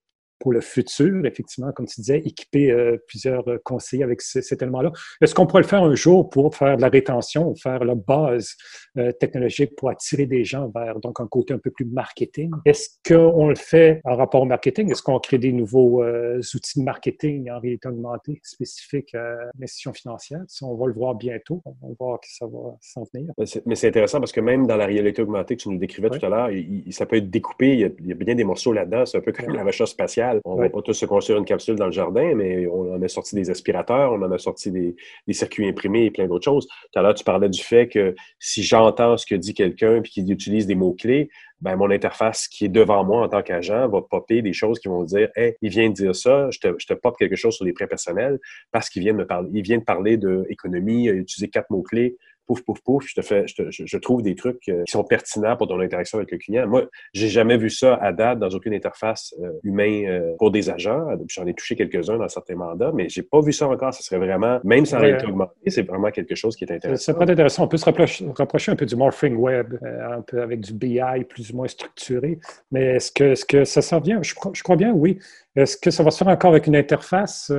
pour le futur, effectivement, comme tu disais, équiper euh, plusieurs euh, conseillers avec cet élément-là. Est-ce qu'on pourrait le faire un jour pour faire de la rétention ou faire la base euh, technologique pour attirer des gens vers donc un côté un peu plus marketing? Est-ce qu'on le fait en rapport au marketing? Est-ce qu'on crée des nouveaux outils de marketing en réalité augmentée spécifiques à l'institution financière? Si on va le voir bientôt, on va voir que ça va s'en venir. Mais c'est intéressant parce que même dans la réalité augmentée que tu nous décrivais tout à l'heure, ça peut être découpé, il y a, il y a bien des morceaux là-dedans, c'est un peu comme la recherche spatiale. On ne va pas tous se construire une capsule dans le jardin, mais on en a sorti des aspirateurs, on en a sorti des, circuits imprimés et plein d'autres choses. Tout à l'heure, tu parlais du fait que si j'entends ce que dit quelqu'un et qu'il utilise des mots-clés, ben, mon interface qui est devant moi en tant qu'agent va popper des choses qui vont dire Hey, il vient de dire ça, je te, je te pop quelque chose sur les prêts personnels parce qu'il vient de me parler, il vient de parler d'économie, il a utilisé quatre mots-clés pouf, pouf, pouf, je te fais, je, trouve des trucs euh, qui sont pertinents pour ton interaction avec le client. Moi, j'ai jamais vu ça à date dans aucune interface euh, humaine euh, pour des agents. J'en ai touché quelques-uns dans certains mandats, mais j'ai pas vu ça encore. Ce serait vraiment, même sans réalité augmentée, c'est vraiment quelque chose qui est intéressant. C'est pas intéressant. On peut se rapprocher, un peu du morphing web, un peu avec du BI plus ou moins structuré. Mais est-ce que, est-ce que ça s'en vient? Je, je crois bien, oui. Est-ce que ça va se faire encore avec une interface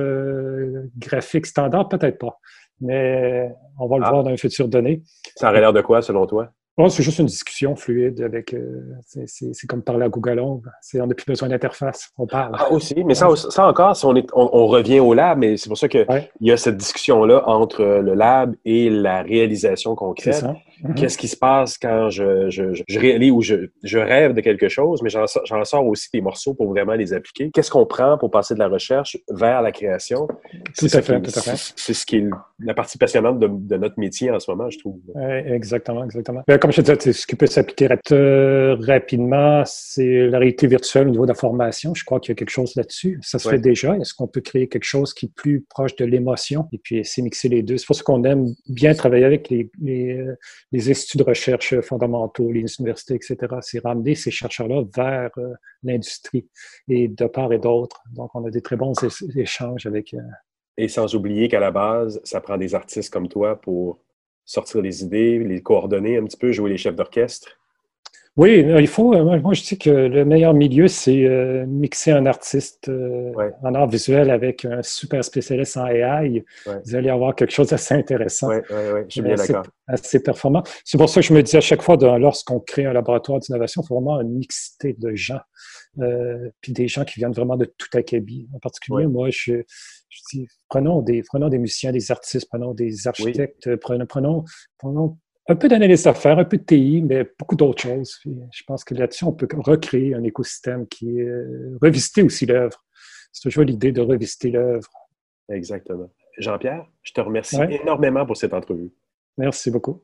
graphique standard? Peut-être pas mais on va le ah. voir dans un futur donné. Ça aurait l'air de quoi, selon toi? c'est juste une discussion fluide avec. Euh, c'est comme parler à Google Home. On n'a plus besoin d'interface. On parle. Ah, aussi. Mais ça, ça encore, si on, est, on, revient au lab, mais c'est pour ça qu'il y a cette discussion-là entre le lab et la réalisation concrète. Mhm. Qu'est-ce qui se passe quand je, je, je réalise ou je, je, rêve de quelque chose, mais j'en sors aussi des morceaux pour vraiment les appliquer. Qu'est-ce qu'on prend pour passer de la recherche vers la création? Tout à fait, tout à fait. C'est ce qui est la partie passionnante de, de, notre métier en ce moment, je trouve. exactement, exactement. comme je disais, ce qui peut s'appliquer rapidement, c'est la réalité virtuelle au niveau de la formation. Je crois qu'il y a quelque chose là-dessus. Ça se fait déjà. Est-ce qu'on peut créer quelque chose qui est plus proche de l'émotion et puis essayer de mixer les deux? C'est pour ça qu'on aime bien travailler avec les, les, les instituts de recherche fondamentaux, les universités, etc. C'est ramener ces chercheurs-là vers euh, l'industrie et de part et d'autre. Donc, on a des très bons échanges avec. Euh, et sans oublier qu'à la base, ça prend des artistes comme toi pour sortir les idées, les coordonner un petit peu, jouer les chefs d'orchestre. Oui, il faut. Euh, moi, je dis que le meilleur milieu, c'est euh, mixer un artiste euh, en art visuel avec un super spécialiste en AI. Vous allez avoir quelque chose d'assez intéressant. Oui, oui, oui, je suis bien d'accord. Assez performant. C'est pour ça que je me dis à chaque fois, lorsqu'on crée un laboratoire d'innovation, il faut vraiment une mixité de gens. puis des gens qui viennent vraiment de tout acabit. En particulier, moi, je, je dis, prenons des, prenons des musiciens, des artistes, prenons des architectes, prenons, prenons, prenons un peu d'analyse d'affaires, un peu de TI, mais beaucoup d'autres choses. je pense que là-dessus, on peut recréer un écosystème qui est euh, revisiter aussi l'œuvre. C'est toujours l'idée de revisiter l'œuvre. Exactement. Jean-Pierre, je te remercie énormément pour cette entrevue. Merci beaucoup.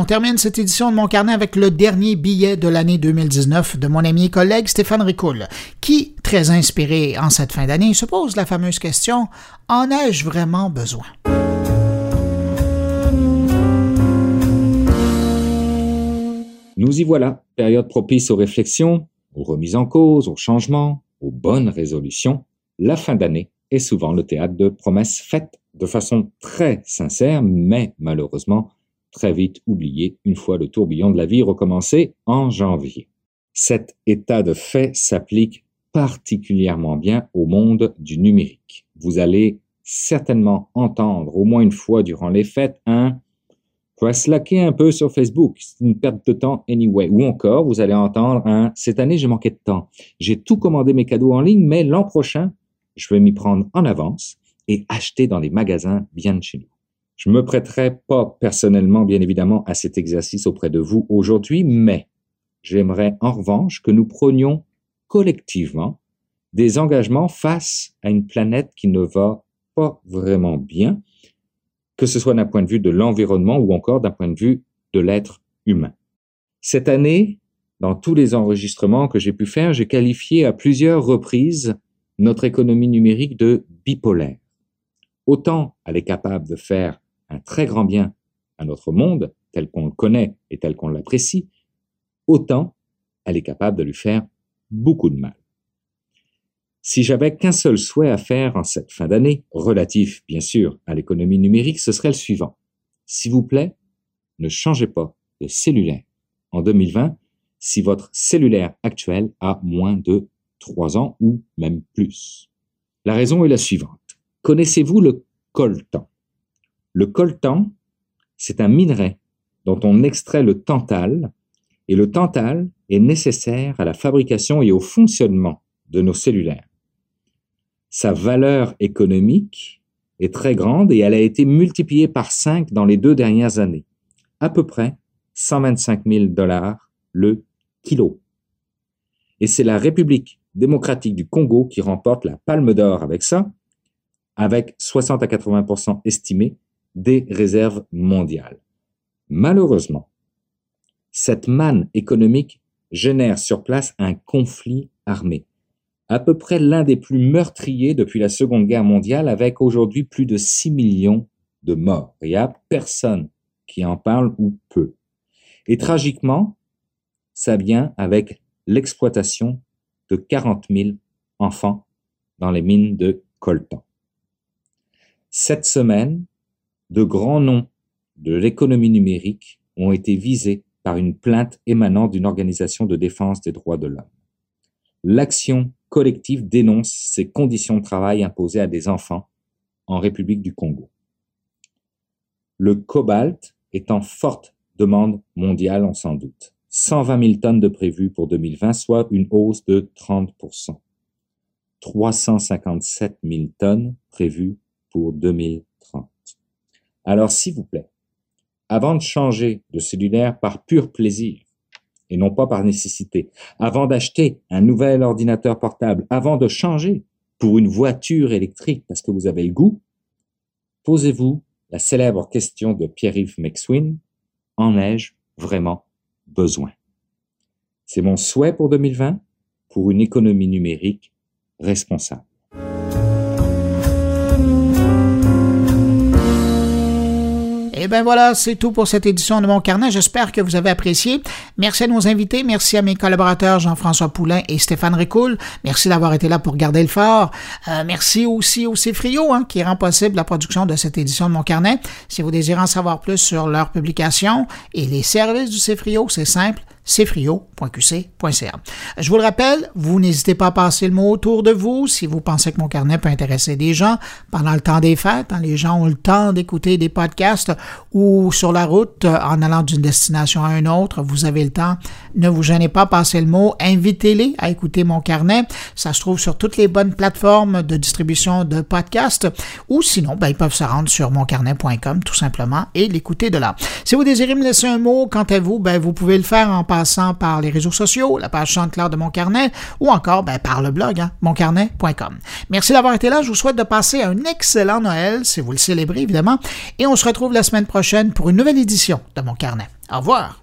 On termine cette édition de Mon Carnet avec le dernier billet de l'année 2019 de mon ami et collègue Stéphane Ricoul, qui, très inspiré en cette fin d'année, se pose la fameuse question En ai-je vraiment besoin? Nous y voilà, période propice aux réflexions, aux remises en cause, aux changements, aux bonnes résolutions. La fin d'année est souvent le théâtre de promesses faites de façon très sincère, mais malheureusement très vite oublié une fois le tourbillon de la vie recommencé en janvier. Cet état de fait s'applique particulièrement bien au monde du numérique. Vous allez certainement entendre au moins une fois durant les fêtes un faut slacker un peu sur Facebook, c'est une perte de temps anyway. Ou encore, vous allez entendre un cette année j'ai manqué de temps. J'ai tout commandé mes cadeaux en ligne, mais l'an prochain, je vais m'y prendre en avance et acheter dans les magasins bien de chez nous. Je me prêterai pas personnellement, bien évidemment, à cet exercice auprès de vous aujourd'hui, mais j'aimerais en revanche que nous prenions collectivement des engagements face à une planète qui ne va pas vraiment bien, que ce soit d'un point de vue de l'environnement ou encore d'un point de vue de l'être humain. Cette année, dans tous les enregistrements que j'ai pu faire, j'ai qualifié à plusieurs reprises notre économie numérique de bipolaire. Autant elle est capable de faire un très grand bien à notre monde, tel qu'on le connaît et tel qu'on l'apprécie, autant elle est capable de lui faire beaucoup de mal. Si j'avais qu'un seul souhait à faire en cette fin d'année, relatif bien sûr à l'économie numérique, ce serait le suivant. S'il vous plaît, ne changez pas de cellulaire en 2020 si votre cellulaire actuel a moins de 3 ans ou même plus. La raison est la suivante. Connaissez-vous le coltan? Le coltan, c'est un minerai dont on extrait le tantal, et le tantal est nécessaire à la fabrication et au fonctionnement de nos cellulaires. Sa valeur économique est très grande et elle a été multipliée par 5 dans les deux dernières années, à peu près 125 000 dollars le kilo. Et c'est la République démocratique du Congo qui remporte la palme d'or avec ça, avec 60 à 80% estimé des réserves mondiales. Malheureusement, cette manne économique génère sur place un conflit armé, à peu près l'un des plus meurtriers depuis la Seconde Guerre mondiale, avec aujourd'hui plus de 6 millions de morts. Il n'y a personne qui en parle ou peu. Et tragiquement, ça vient avec l'exploitation de 40 000 enfants dans les mines de coltan. Cette semaine, de grands noms de l'économie numérique ont été visés par une plainte émanant d'une organisation de défense des droits de l'homme. L'action collective dénonce ces conditions de travail imposées à des enfants en République du Congo. Le cobalt est en forte demande mondiale, on s'en doute. 120 000 tonnes de prévues pour 2020, soit une hausse de 30% 357 000 tonnes prévues pour 2030. Alors, s'il vous plaît, avant de changer de cellulaire par pur plaisir, et non pas par nécessité, avant d'acheter un nouvel ordinateur portable, avant de changer pour une voiture électrique parce que vous avez goût, posez-vous la célèbre question de Pierre-Yves McSween, en ai-je vraiment besoin? C'est mon souhait pour 2020, pour une économie numérique responsable. Et eh ben voilà, c'est tout pour cette édition de Mon Carnet. J'espère que vous avez apprécié. Merci à nos invités. Merci à mes collaborateurs Jean-François Poulain et Stéphane Ricoul. Merci d'avoir été là pour garder le fort. Euh, merci aussi au Cefrio hein, qui rend possible la production de cette édition de Mon Carnet. Si vous désirez en savoir plus sur leur publication et les services du Cefrio, c'est simple cfrio.qc.ca. Je vous le rappelle, vous n'hésitez pas à passer le mot autour de vous si vous pensez que mon carnet peut intéresser des gens pendant le temps des fêtes, quand les gens ont le temps d'écouter des podcasts ou sur la route en allant d'une destination à une autre, vous avez le temps. Ne vous gênez pas, passez le mot, invitez-les à écouter mon carnet. Ça se trouve sur toutes les bonnes plateformes de distribution de podcasts ou sinon, ben, ils peuvent se rendre sur moncarnet.com tout simplement et l'écouter de là. Si vous désirez me laisser un mot, quant à vous, ben, vous pouvez le faire en passant par les réseaux sociaux, la page Chante-Claire de Mon Carnet ou encore ben, par le blog hein, moncarnet.com. Merci d'avoir été là. Je vous souhaite de passer un excellent Noël, si vous le célébrez évidemment, et on se retrouve la semaine prochaine pour une nouvelle édition de Mon Carnet. Au revoir.